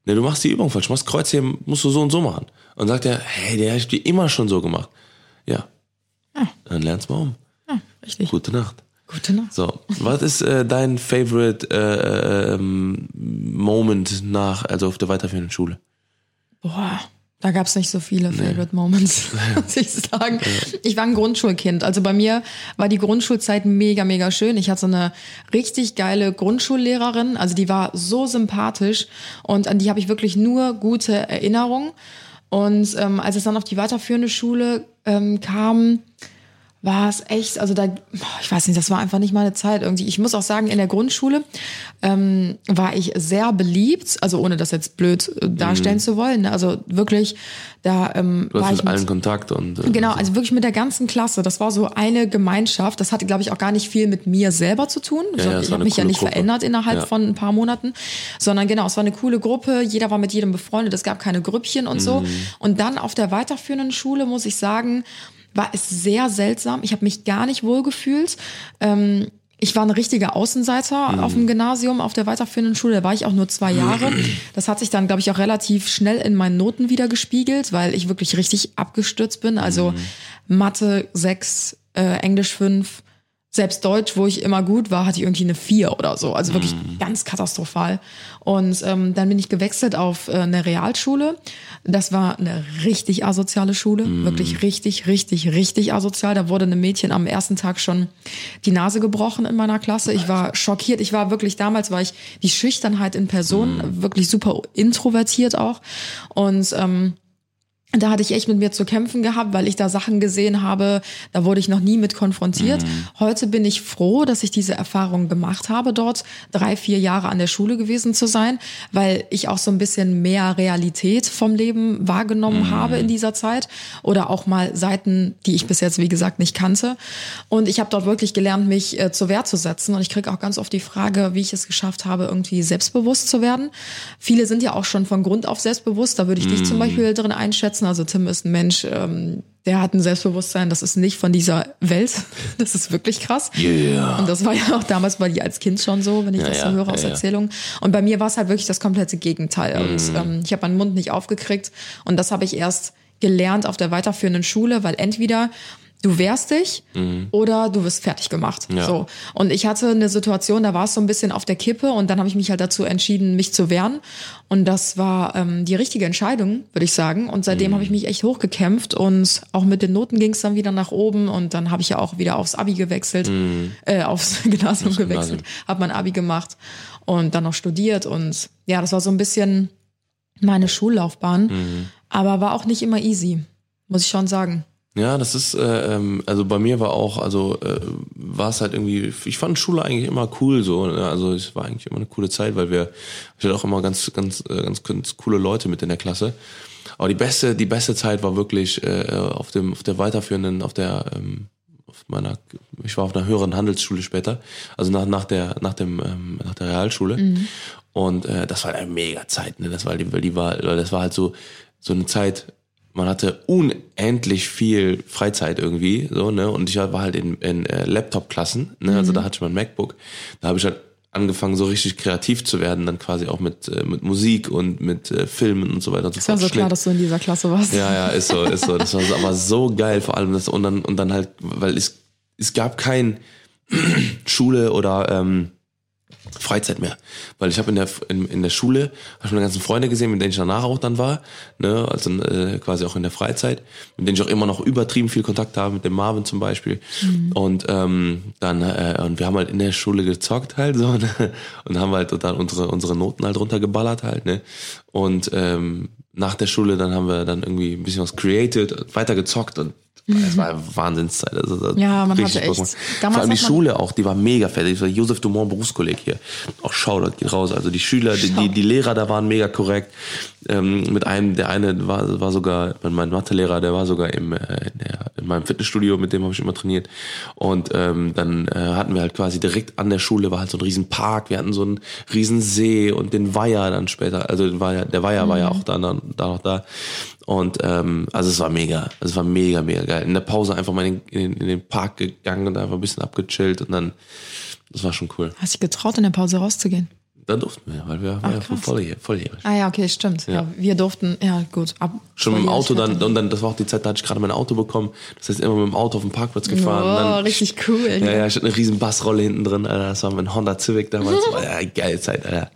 Ne, du machst die Übung falsch. Du machst Kreuzheben, musst du so und so machen. Und sagt er, hey, der hat die immer schon so gemacht. Ja. Dann lernst du mal um. Ja, richtig. Gute Nacht. Gute Nacht. So, was ist äh, dein favorite äh, ähm, Moment nach, also auf der weiterführenden Schule? Boah, Da gab's nicht so viele Favorite Moments, (laughs) (laughs) muss ich sagen. Ich war ein Grundschulkind. Also bei mir war die Grundschulzeit mega, mega schön. Ich hatte so eine richtig geile Grundschullehrerin. Also die war so sympathisch und an die habe ich wirklich nur gute Erinnerungen. Und ähm, als es dann auf die weiterführende Schule ähm, kam, war es echt, also da, ich weiß nicht, das war einfach nicht meine Zeit irgendwie. Ich muss auch sagen, in der Grundschule ähm, war ich sehr beliebt, also ohne das jetzt blöd äh, darstellen zu wollen. ne? Also wirklich, da ähm, Mhm. Du war ich mit allen Kontakt und äh, Genau, so. also wirklich mit der ganzen Klasse. Das war so eine Gemeinschaft. Das hatte, glaube ich, auch gar nicht viel mit mir selber zu tun. Ja, ja, ich habe mich ja nicht Gruppe. verändert innerhalb Ja. von ein paar Monaten, sondern genau, es war eine coole Gruppe. Jeder war mit jedem befreundet. Es gab keine Grüppchen und Mhm. so. Und dann auf der weiterführenden Schule muss ich sagen, war es sehr seltsam. Ich habe mich gar nicht wohl gefühlt. Ähm, ich war ein richtiger Außenseiter Mhm. auf dem Gymnasium, auf der weiterführenden Schule. Da war ich auch nur zwei Jahre. Das hat sich dann, glaube ich, auch relativ schnell in meinen Noten wieder gespiegelt, weil ich wirklich richtig abgestürzt bin. Also Mathe 6, äh, Englisch 5, selbst Deutsch, wo ich immer gut war, hatte ich irgendwie eine 4 oder so. Also wirklich ganz katastrophal. Und ähm, dann bin ich gewechselt auf äh, eine Realschule. Das war eine richtig asoziale Schule. Wirklich richtig, richtig, richtig asozial. Da wurde einem Mädchen am ersten Tag schon die Nase gebrochen in meiner Klasse. Ich war schockiert. Ich war wirklich, damals war ich die Schüchternheit in Person, wirklich super introvertiert auch. Und ähm, da hatte ich echt mit mir zu kämpfen gehabt, weil ich da Sachen gesehen habe, da wurde ich noch nie mit konfrontiert. Heute bin ich froh, dass ich diese Erfahrung gemacht habe, dort drei, vier Jahre an der Schule gewesen zu sein, weil ich auch so ein bisschen mehr Realität vom Leben wahrgenommen habe in dieser Zeit oder auch mal Seiten, die ich bis jetzt, wie gesagt, nicht kannte. Und ich habe dort wirklich gelernt, mich äh, zur Wehr zu setzen. Und ich kriege auch ganz oft die Frage, wie ich es geschafft habe, irgendwie selbstbewusst zu werden. Viele sind ja auch schon von Grund auf selbstbewusst. Da würde ich dich zum Beispiel drin einschätzen. Also Tim ist ein Mensch, ähm, der hat ein Selbstbewusstsein, das ist nicht von dieser Welt. (laughs) Das ist wirklich krass. Yeah. Und das war ja auch damals bei dir als Kind schon so, wenn ich Ja, das so höre ja, aus ja. Erzählungen. Und bei mir war es halt wirklich das komplette Gegenteil. Und ähm, ich habe meinen Mund nicht aufgekriegt. Und das habe ich erst gelernt auf der weiterführenden Schule, weil entweder du wehrst dich oder du wirst fertig gemacht. Ja. So. Und ich hatte eine Situation, da war es so ein bisschen auf der Kippe und dann habe ich mich halt dazu entschieden, mich zu wehren. Und das war ähm, die richtige Entscheidung, würde ich sagen. Und seitdem habe ich mich echt hochgekämpft und auch mit den Noten ging es dann wieder nach oben und dann habe ich ja auch wieder aufs Abi gewechselt, äh, aufs (laughs) Gymnasium Aufs gewechselt, habe mein Abi gemacht und dann noch studiert und ja, das war so ein bisschen meine Schullaufbahn, aber war auch nicht immer easy, muss ich schon sagen. Ja, das ist, äh, ähm, also bei mir war auch, also äh, war es halt irgendwie, ich fand Schule eigentlich immer cool so, ne? also es war eigentlich immer eine coole Zeit, weil wir, ich hatte auch immer ganz, ganz, äh, ganz, ganz coole Leute mit in der Klasse. Aber die beste, die beste Zeit war wirklich äh, auf dem, auf der weiterführenden, auf der, ähm, auf meiner, ich war auf einer höheren Handelsschule später, also nach, nach der, nach dem, ähm, nach der Realschule. Und äh, das war eine mega Zeit, ne? Das war die, weil die war, das war halt so, so eine Zeit, man hatte unendlich viel Freizeit irgendwie, so, ne? Und ich war halt in, in äh, Laptop-Klassen, ne? Also da hatte ich mein MacBook. Da habe ich halt angefangen, so richtig kreativ zu werden, dann quasi auch mit, äh, mit Musik und mit äh, Filmen und so weiter und so Es war so fort. klar, dass du in dieser Klasse warst. Ja, ja, ist so, ist so. Das war so, aber so geil, vor allem das und dann und dann halt, weil es es gab kein (clears throat) Schule oder ähm, Freizeit mehr, weil ich habe in der in, in der Schule habe ich meine ganzen Freunde gesehen, mit denen ich danach auch dann war, ne, also äh, quasi auch in der Freizeit, mit denen ich auch immer noch übertrieben viel Kontakt habe, mit dem Marvin zum Beispiel. Und ähm, dann äh, und wir haben halt in der Schule gezockt halt so (laughs) ne? und haben halt dann unsere unsere Noten halt runtergeballert halt ne? Und ähm, nach der Schule dann haben wir dann irgendwie ein bisschen was created, weiter gezockt und es war eine Wahnsinnszeit. Also, Ja, man hatte echt- damals Vor allem die Schule auch, die war mega fertig. Das war Josef Dumont Berufskolleg hier. Auch Shoutout geht raus. Also die Schüler, die, die, die Lehrer da waren mega korrekt. Ähm, mit einem, der eine war, war sogar, mein Mathelehrer, der war sogar im, äh, in, meinem Fitnessstudio, mit dem habe ich immer trainiert. Und ähm, dann äh, hatten wir halt quasi direkt an der Schule war halt so ein riesen Park. Wir hatten so einen riesen See und den Weiher dann später. Also den Weiher, der Weiher war ja auch da, da, da noch da. Und ähm, also es war mega, es war mega, mega geil. In der Pause einfach mal in, den- in, in den Park gegangen und einfach ein bisschen abgechillt und dann, das war schon cool. Hast dich getraut, in der Pause rauszugehen? Dann durften wir, weil wir waren ja krass. volljährig. volljährig. Ah ja, okay, stimmt. Ja. wir durften, ja gut. Ab, Schon mit dem Auto dann, und dann, das war auch die Zeit, da hatte ich gerade mein Auto bekommen. Das heißt, immer mit dem Auto auf den Parkplatz gefahren. Oh, dann, richtig cool. Ja, ja, ich hatte eine riesen Bassrolle hinten drin, Alter. Das war mein Honda Civic damals. War (laughs) ja, geile Zeit, Alter.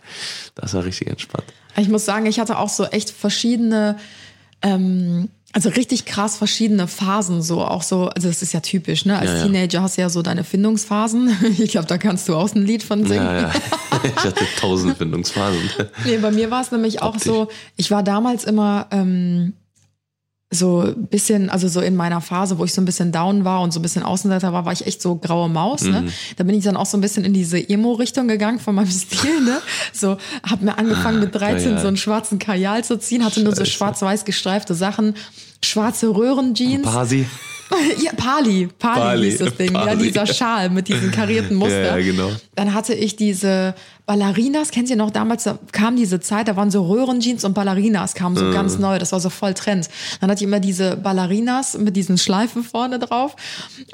Das war richtig entspannt. Ich muss sagen, ich hatte auch so echt verschiedene ähm, also richtig krass verschiedene Phasen, so auch so, also das ist ja typisch, ne? Als Ja, ja. Teenager hast du ja so deine Findungsphasen. (laughs) Ich glaube, da kannst du auch ein Lied von singen. Ja. (laughs) Ich hatte tausend Findungsphasen. Nee, bei mir war es nämlich auch so, ich war damals immer ähm, so ein bisschen, also so in meiner Phase, wo ich so ein bisschen down war und so ein bisschen Außenseiter war, war ich echt so graue Maus. Ne? Mhm. Da bin ich dann auch so ein bisschen in diese Emo-Richtung gegangen von meinem (laughs) Stil. Ne? So, hab mir angefangen mit 13 Kajal. so einen schwarzen Kajal zu ziehen, hatte nur so schwarz-weiß gestreifte Sachen, schwarze Röhrenjeans. Pasi. Ja, Pali. Pali, Pali, hieß das Ding. Ja, Pali. dieser Schal mit diesem karierten Muster. Ja, ja, genau. Dann hatte ich diese Ballerinas, kennt ihr noch damals, da kam diese Zeit, da waren so Röhrenjeans und Ballerinas kamen so ganz neu, das war so voll Trend. Dann hatte ich immer diese Ballerinas mit diesen Schleifen vorne drauf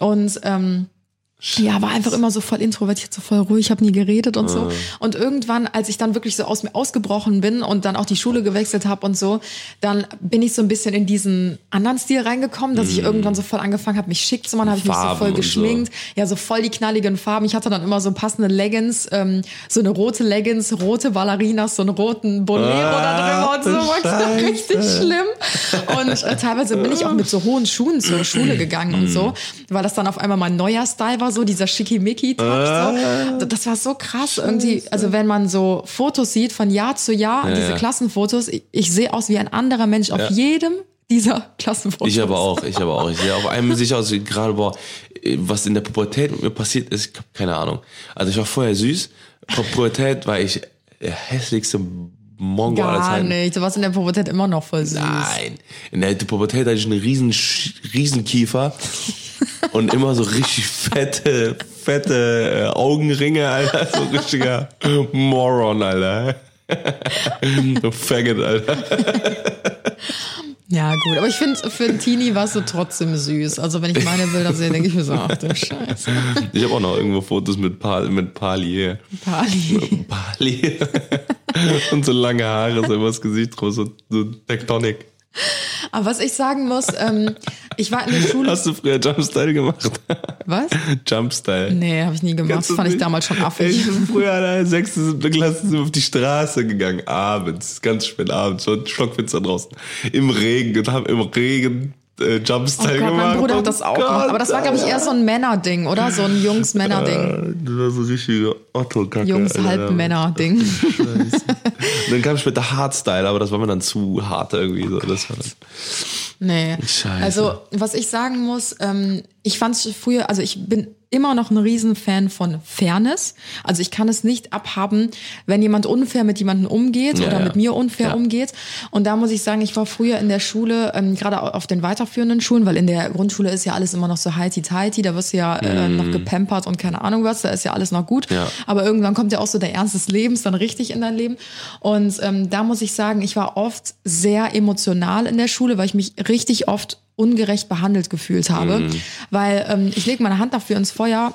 und ähm, ja, war einfach immer so voll introvertiert, so voll ruhig, habe nie geredet und so. Und irgendwann, als ich dann wirklich so aus mir ausgebrochen bin und dann auch die Schule gewechselt habe und so, dann bin ich so ein bisschen in diesen anderen Stil reingekommen, dass ich irgendwann so voll angefangen habe, mich schick zu machen, habe ich mich so Farben voll und so. geschminkt, ja, so voll die knalligen Farben. Ich hatte dann immer so passende Leggings, ähm, so eine rote Leggings, rote Ballerinas, so einen roten Bolero da drüber und so, Ah, (laughs) war so richtig schlimm. Und äh, teilweise bin ich auch mit so hohen Schuhen zur Schule gegangen und so, weil das dann auf einmal mein neuer Style war, so dieser Schickimicki-Touch. So. Das war so krass irgendwie. Also wenn man so Fotos sieht von Jahr zu Jahr, Ja, diese ja. Klassenfotos, ich, ich sehe aus wie ein anderer Mensch auf jedem dieser Klassenfotos. Ich aber auch, ich aber auch. Ich sehe auf einmal sicher aus, wie gerade, boah, was in der Pubertät mit mir passiert ist, ich hab keine Ahnung. Also ich war vorher süß, vor Pubertät war ich der hässlichste Mongo aller Gar Zeiten. nicht. Du warst in der Pubertät immer noch voll süß. Nein. In der Pubertät hatte ich einen riesen, riesen Kiefer (laughs) und immer so richtig fette, fette äh, Augenringe, Alter. So richtiger Moron, Alter. (laughs) Du Faggot, Alter. Ja, gut. Aber ich finde, für einen Teenie warst du trotzdem süß. Also wenn ich meine Bilder sehe, denke ich mir so, ach du Scheiße. Ich habe auch noch irgendwo Fotos mit, Pal mit Pali. Pali. Pali. (laughs) und so lange Haare, so übers Gesicht drauf, so, so Tectonic. Aber was ich sagen muss, ähm, ich war in der Schule. Hast du früher Jumpstyle gemacht? Was? Jumpstyle. Nee, habe ich nie gemacht. Das fand ich nicht? damals schon affig. Ich bin früher in der sechsten, Klasse sind wir auf die Straße gegangen, abends, ganz spät abends, schon Stockfenster draußen, im Regen und haben im Regen äh, Oh Jumpstyle Gott, gemacht. mein Bruder Oh hat das auch gemacht. Aber das war, glaube ich, eher so ein Männerding, oder? So ein Jungs-Männer-Ding. Alter. Das war so richtige Otto-Kacke. Jungs-Halb-Männer-Ding. (laughs) Dann kam später Hardstyle, aber das war mir dann zu hart irgendwie. So. Das war dann, Nee. Scheiße. Also, was ich sagen muss, ähm, ich fand es früher, also ich bin immer noch ein Riesenfan von Fairness. Also ich kann es nicht abhaben, wenn jemand unfair mit jemandem umgeht Ja, oder ja. mit mir unfair Ja. umgeht. Und da muss ich sagen, ich war früher in der Schule, ähm, gerade auf den weiterführenden Schulen, weil in der Grundschule ist ja alles immer noch so heiti-teiti, da wirst du ja äh, noch gepampert und keine Ahnung was, da ist ja alles noch gut. Aber irgendwann kommt ja auch so der Ernst des Lebens dann richtig in dein Leben. Und ähm, da muss ich sagen, ich war oft sehr emotional in der Schule, weil ich mich richtig oft ungerecht behandelt gefühlt habe. Mhm. Weil ähm, ich lege meine Hand dafür ins Feuer,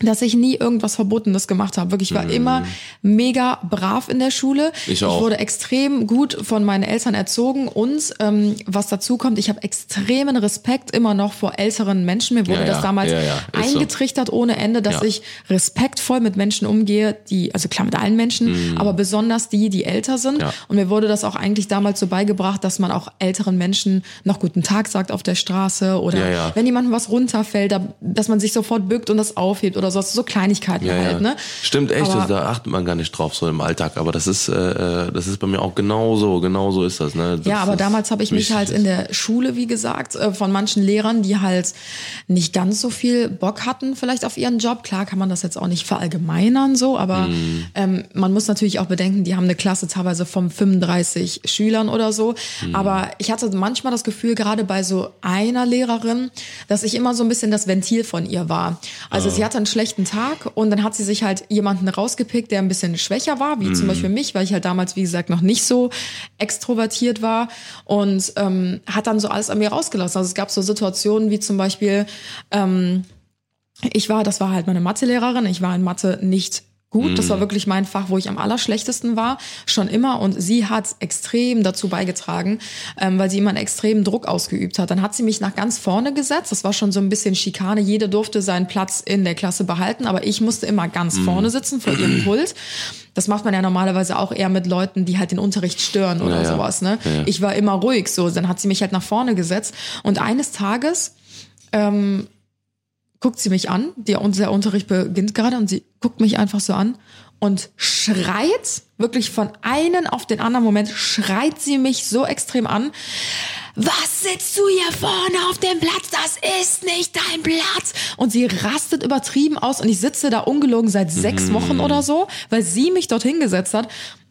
dass ich nie irgendwas Verbotenes gemacht habe. Wirklich, ich war immer mega brav in der Schule. Mhm. Ich auch. wurde extrem gut von meinen Eltern erzogen und ähm, was dazu kommt, ich habe extremen Respekt immer noch vor älteren Menschen. Mir wurde Ja, das ja. damals Ja. Ist so. eingetrichtert ohne Ende, dass ich respektvoll mit Menschen umgehe, die, also klar mit allen Menschen, aber besonders die, die älter sind. Mhm. Und mir wurde das auch eigentlich damals so beigebracht, dass man auch älteren Menschen noch guten Tag sagt auf der Straße oder wenn jemandem was runterfällt, da- dass man sich sofort bückt und das aufhebt oder so, so Kleinigkeiten Ja, halt, ja. ne? Stimmt echt, Aber- da achtet man gar nicht drauf so im Alltag, aber das ist äh, äh, das ist bei mir auch genauso, genauso ist das, ne? Das Ja, aber damals habe ich mich halt in der Schule, wie gesagt, äh, von manchen Lehrern, die halt nicht ganz so viel Bock hatten, vielleicht auf ihren Job. Klar kann man das jetzt auch nicht verallgemeinern so, aber Mhm. ähm, man muss natürlich auch bedenken, die haben eine Klasse teilweise von 35 Schülern oder so. Mhm. Aber ich hatte manchmal das Gefühl, gerade bei so einer Lehrerin, dass ich immer so ein bisschen das Ventil von ihr war. Also sie hatte einen schlechten Tag. Und dann hat sie sich halt jemanden rausgepickt, der ein bisschen schwächer war, wie zum Beispiel mich, weil ich halt damals, wie gesagt, noch nicht so extrovertiert war. Und ähm, hat dann so alles an mir rausgelassen. Also es gab so Situationen wie zum Beispiel, ähm, ich war, das war halt meine Mathelehrerin, ich war in Mathe nicht gut. Das war wirklich mein Fach, wo ich am allerschlechtesten war, schon immer. Und sie hat extrem dazu beigetragen, ähm, weil sie immer einen extremen Druck ausgeübt hat. Dann hat sie mich nach ganz vorne gesetzt. Das war schon so ein bisschen Schikane. Jeder durfte seinen Platz in der Klasse behalten, aber ich musste immer ganz vorne sitzen vor ihrem Pult. Das macht man ja normalerweise auch eher mit Leuten, die halt den Unterricht stören oder Ja, ja. sowas. Ne? Ja, ja. Ich war immer ruhig so. Dann hat sie mich halt nach vorne gesetzt. Und eines Tages ähm, guckt sie mich an, der, der Unterricht beginnt gerade und sie guckt mich einfach so an und schreit, wirklich von einem auf den anderen Moment, schreit sie mich so extrem an. Was sitzt du hier vorne auf dem Platz? Das ist nicht dein Platz. Und sie rastet übertrieben aus und ich sitze da ungelogen seit sechs Wochen oder so, weil sie mich dorthin gesetzt hat.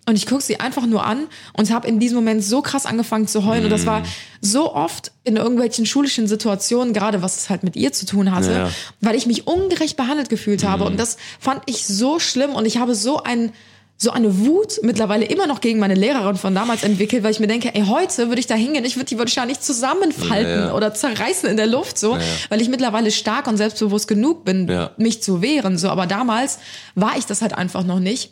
Und ich gucke sie einfach nur an und habe in diesem Moment so krass angefangen zu heulen. Und das war so oft in irgendwelchen schulischen Situationen, gerade was es halt mit ihr zu tun hatte, Ja. weil ich mich ungerecht behandelt gefühlt habe. Und das fand ich so schlimm. Und ich habe so ein so eine Wut mittlerweile immer noch gegen meine Lehrerin von damals entwickelt, weil ich mir denke, ey, heute würde ich da hingehen, ich würde die wahrscheinlich zusammenfalten Ja, ja. oder zerreißen in der Luft, so, weil ich mittlerweile stark und selbstbewusst genug bin, Ja. mich zu wehren, so. Aber damals war ich das halt einfach noch nicht.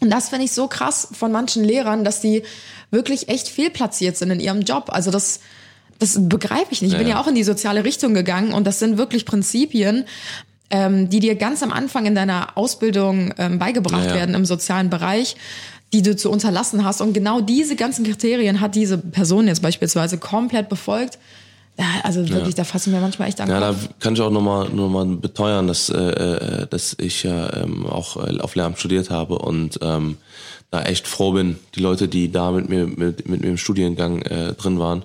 Und das finde ich so krass von manchen Lehrern, dass die wirklich echt fehlplatziert sind in ihrem Job. Also das, das begreife ich nicht. Ich bin Ja. ja auch in die soziale Richtung gegangen und das sind wirklich Prinzipien, ähm, die dir ganz am Anfang in deiner Ausbildung ähm, beigebracht Ja, ja. werden im sozialen Bereich, die du zu unterlassen hast. Und genau diese ganzen Kriterien hat diese Person jetzt beispielsweise komplett befolgt. Ja, also wirklich, da fassen wir manchmal echt an. Ja, da kann ich auch nochmal noch mal beteuern, dass, äh, äh, dass ich ja ähm, auch äh, auf Lehramt studiert habe und ähm, da echt froh bin, die Leute, die da mit mir mit, mit mir im Studiengang äh, drin waren,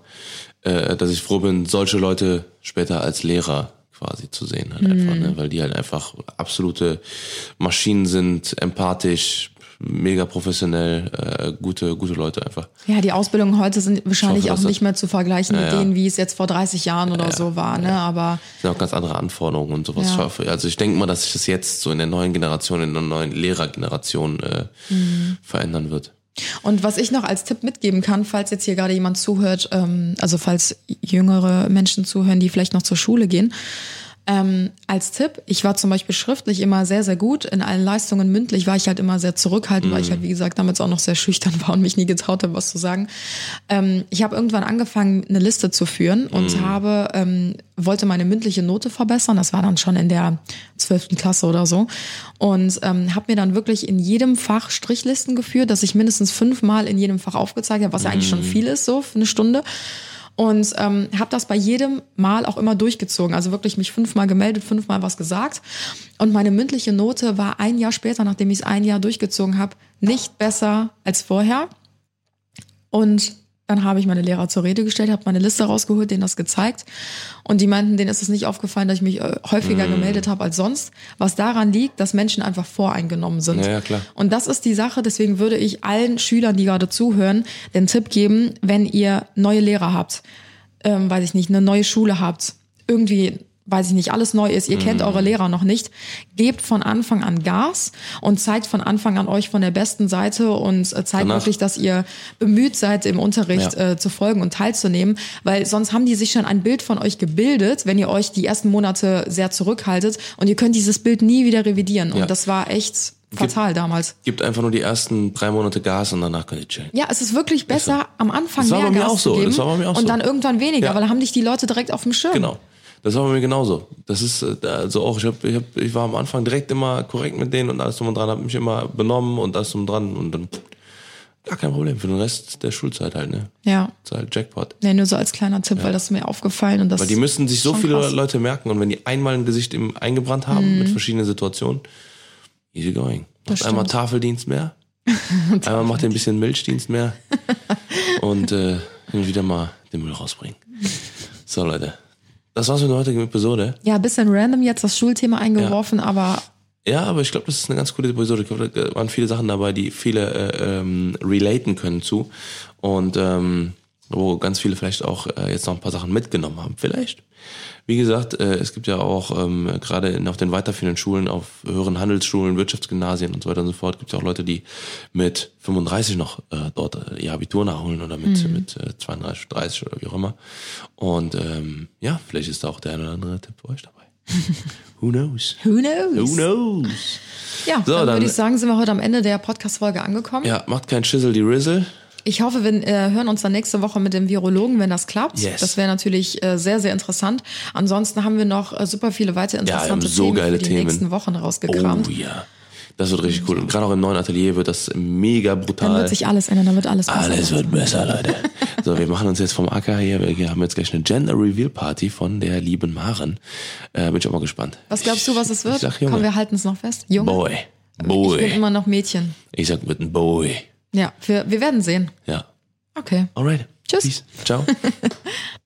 äh, dass ich froh bin, solche Leute später als Lehrer quasi zu sehen halt einfach, ne? weil die halt einfach absolute Maschinen sind, empathisch, mega professionell, äh, gute gute Leute einfach. Ja, die Ausbildungen heute sind wahrscheinlich Ich hoffe, auch nicht mehr zu vergleichen mit Ja, ja. denen, wie es jetzt vor 30 Jahren oder so war, ne? Aber sind auch ganz andere Anforderungen und sowas. Ja. Also ich denke mal, dass sich das jetzt so in der neuen Generation, in der neuen Lehrergeneration äh, Mhm. verändern wird. Und was ich noch als Tipp mitgeben kann, falls jetzt hier gerade jemand zuhört, ähm, also falls jüngere Menschen zuhören, die vielleicht noch zur Schule gehen, ähm, als Tipp, ich war zum Beispiel schriftlich immer sehr, sehr gut. In allen Leistungen mündlich war ich halt immer sehr zurückhaltend, weil ich halt, wie gesagt, damals auch noch sehr schüchtern war und mich nie getraut habe, was zu sagen. Ähm, ich habe irgendwann angefangen, eine Liste zu führen und habe, ähm, wollte meine mündliche Note verbessern. Das war dann schon in der zwölften Klasse oder so. Und ähm, habe mir dann wirklich in jedem Fach Strichlisten geführt, dass ich mindestens fünfmal in jedem Fach aufgezeigt habe, was ja eigentlich schon viel ist, so für eine Stunde. Und ähm, habe das bei jedem Mal auch immer durchgezogen. Also wirklich mich fünfmal gemeldet, fünfmal was gesagt. Und meine mündliche Note war ein Jahr später, nachdem ich es ein Jahr durchgezogen habe, nicht besser als vorher. Und dann habe ich meine Lehrer zur Rede gestellt, habe meine Liste rausgeholt, denen das gezeigt. Und die meinten, denen ist es nicht aufgefallen, dass ich mich äh, häufiger gemeldet habe als sonst. Was daran liegt, dass Menschen einfach voreingenommen sind. Ja, ja, klar. Und das ist die Sache, deswegen würde ich allen Schülern, die gerade zuhören, den Tipp geben, wenn ihr neue Lehrer habt, ähm, weiß ich nicht, eine neue Schule habt, irgendwie, weiß ich nicht, alles neu ist, ihr kennt Mhm. eure Lehrer noch nicht, gebt von Anfang an Gas und zeigt von Anfang an euch von der besten Seite und äh, zeigt Danach- wirklich, dass ihr bemüht seid, im Unterricht Ja. äh, zu folgen und teilzunehmen, weil sonst haben die sich schon ein Bild von euch gebildet, wenn ihr euch die ersten Monate sehr zurückhaltet und ihr könnt dieses Bild nie wieder revidieren. Und Ja. das war echt fatal damals. Gibt einfach nur die ersten drei Monate Gas und danach könnt ihr chillen. Ja, es ist wirklich besser, am Anfang Das war mehr bei mir Gas auch so, zu geben das war bei mir auch und so. dann irgendwann weniger, Ja. weil dann haben dich die Leute direkt auf dem Schirm. Genau. Das war bei mir genauso. Das ist äh, also auch, ich, hab, ich, hab, ich war am Anfang direkt immer korrekt mit denen und alles drum und dran, habe mich immer benommen und alles drum und dran und dann gar kein Problem für den Rest der Schulzeit halt, ne? Ja. Das ist halt Jackpot. Nee, nur so als kleiner Tipp, weil das ist mir aufgefallen und das Weil die müssen sich so viele krass. Leute merken und wenn die einmal ein Gesicht im, eingebrannt haben mit verschiedenen Situationen, easy going. Macht einmal. Tafeldienst mehr, (laughs) einmal macht ihr ein bisschen Milchdienst mehr (laughs) und äh, wieder mal den Müll rausbringen. So Leute, das war's mit der heutigen Episode. Ja, bisschen random jetzt das Schulthema eingeworfen, aber Ja, aber ich glaube, das ist eine ganz coole Episode. Ich glaube, da waren viele Sachen dabei, die viele äh, ähm, relaten können zu. Und ähm, wo ganz viele vielleicht auch äh, jetzt noch ein paar Sachen mitgenommen haben. Vielleicht. Wie gesagt, äh, es gibt ja auch ähm, gerade auf den weiterführenden Schulen, auf höheren Handelsschulen, Wirtschaftsgymnasien und so weiter und so fort, gibt es auch Leute, die mit 35 noch äh, dort ihr Abitur nachholen oder mit, mit äh, 32, 30 oder wie auch immer. Und ähm, ja, vielleicht ist da auch der eine oder andere Tipp für euch dabei. (laughs) Who knows? who knows? Who knows? Ja, so, dann, dann, würde ich sagen, sind wir heute am Ende der Podcast-Folge angekommen. ja, macht kein Schissel die Rizzle. Ich hoffe, wir äh, hören uns dann nächste Woche mit dem Virologen, wenn das klappt. Yes. Das wäre natürlich äh, sehr, sehr interessant. Ansonsten haben wir noch äh, super viele weitere interessante so Themen geile für die Themen. nächsten Wochen rausgekramt. Oh ja. Das wird richtig cool. Und gerade auch im neuen Atelier wird das mega brutal. Dann wird sich alles ändern, dann wird alles besser. Alles wird besser, Leute. So, wir machen uns jetzt vom Acker her. Wir haben jetzt gleich eine Gender Reveal Party von der lieben Maren. Äh, bin ich auch mal gespannt. Was glaubst du, was es wird? Ich sag Junge. Komm, wir halten es noch fest. Junge? Boy. Ich bin Boy. immer noch Mädchen. Ich sag mit ein Boy. Ja, wir, wir werden sehen. Ja. Okay. Alright. Tschüss. Peace. Ciao. (laughs)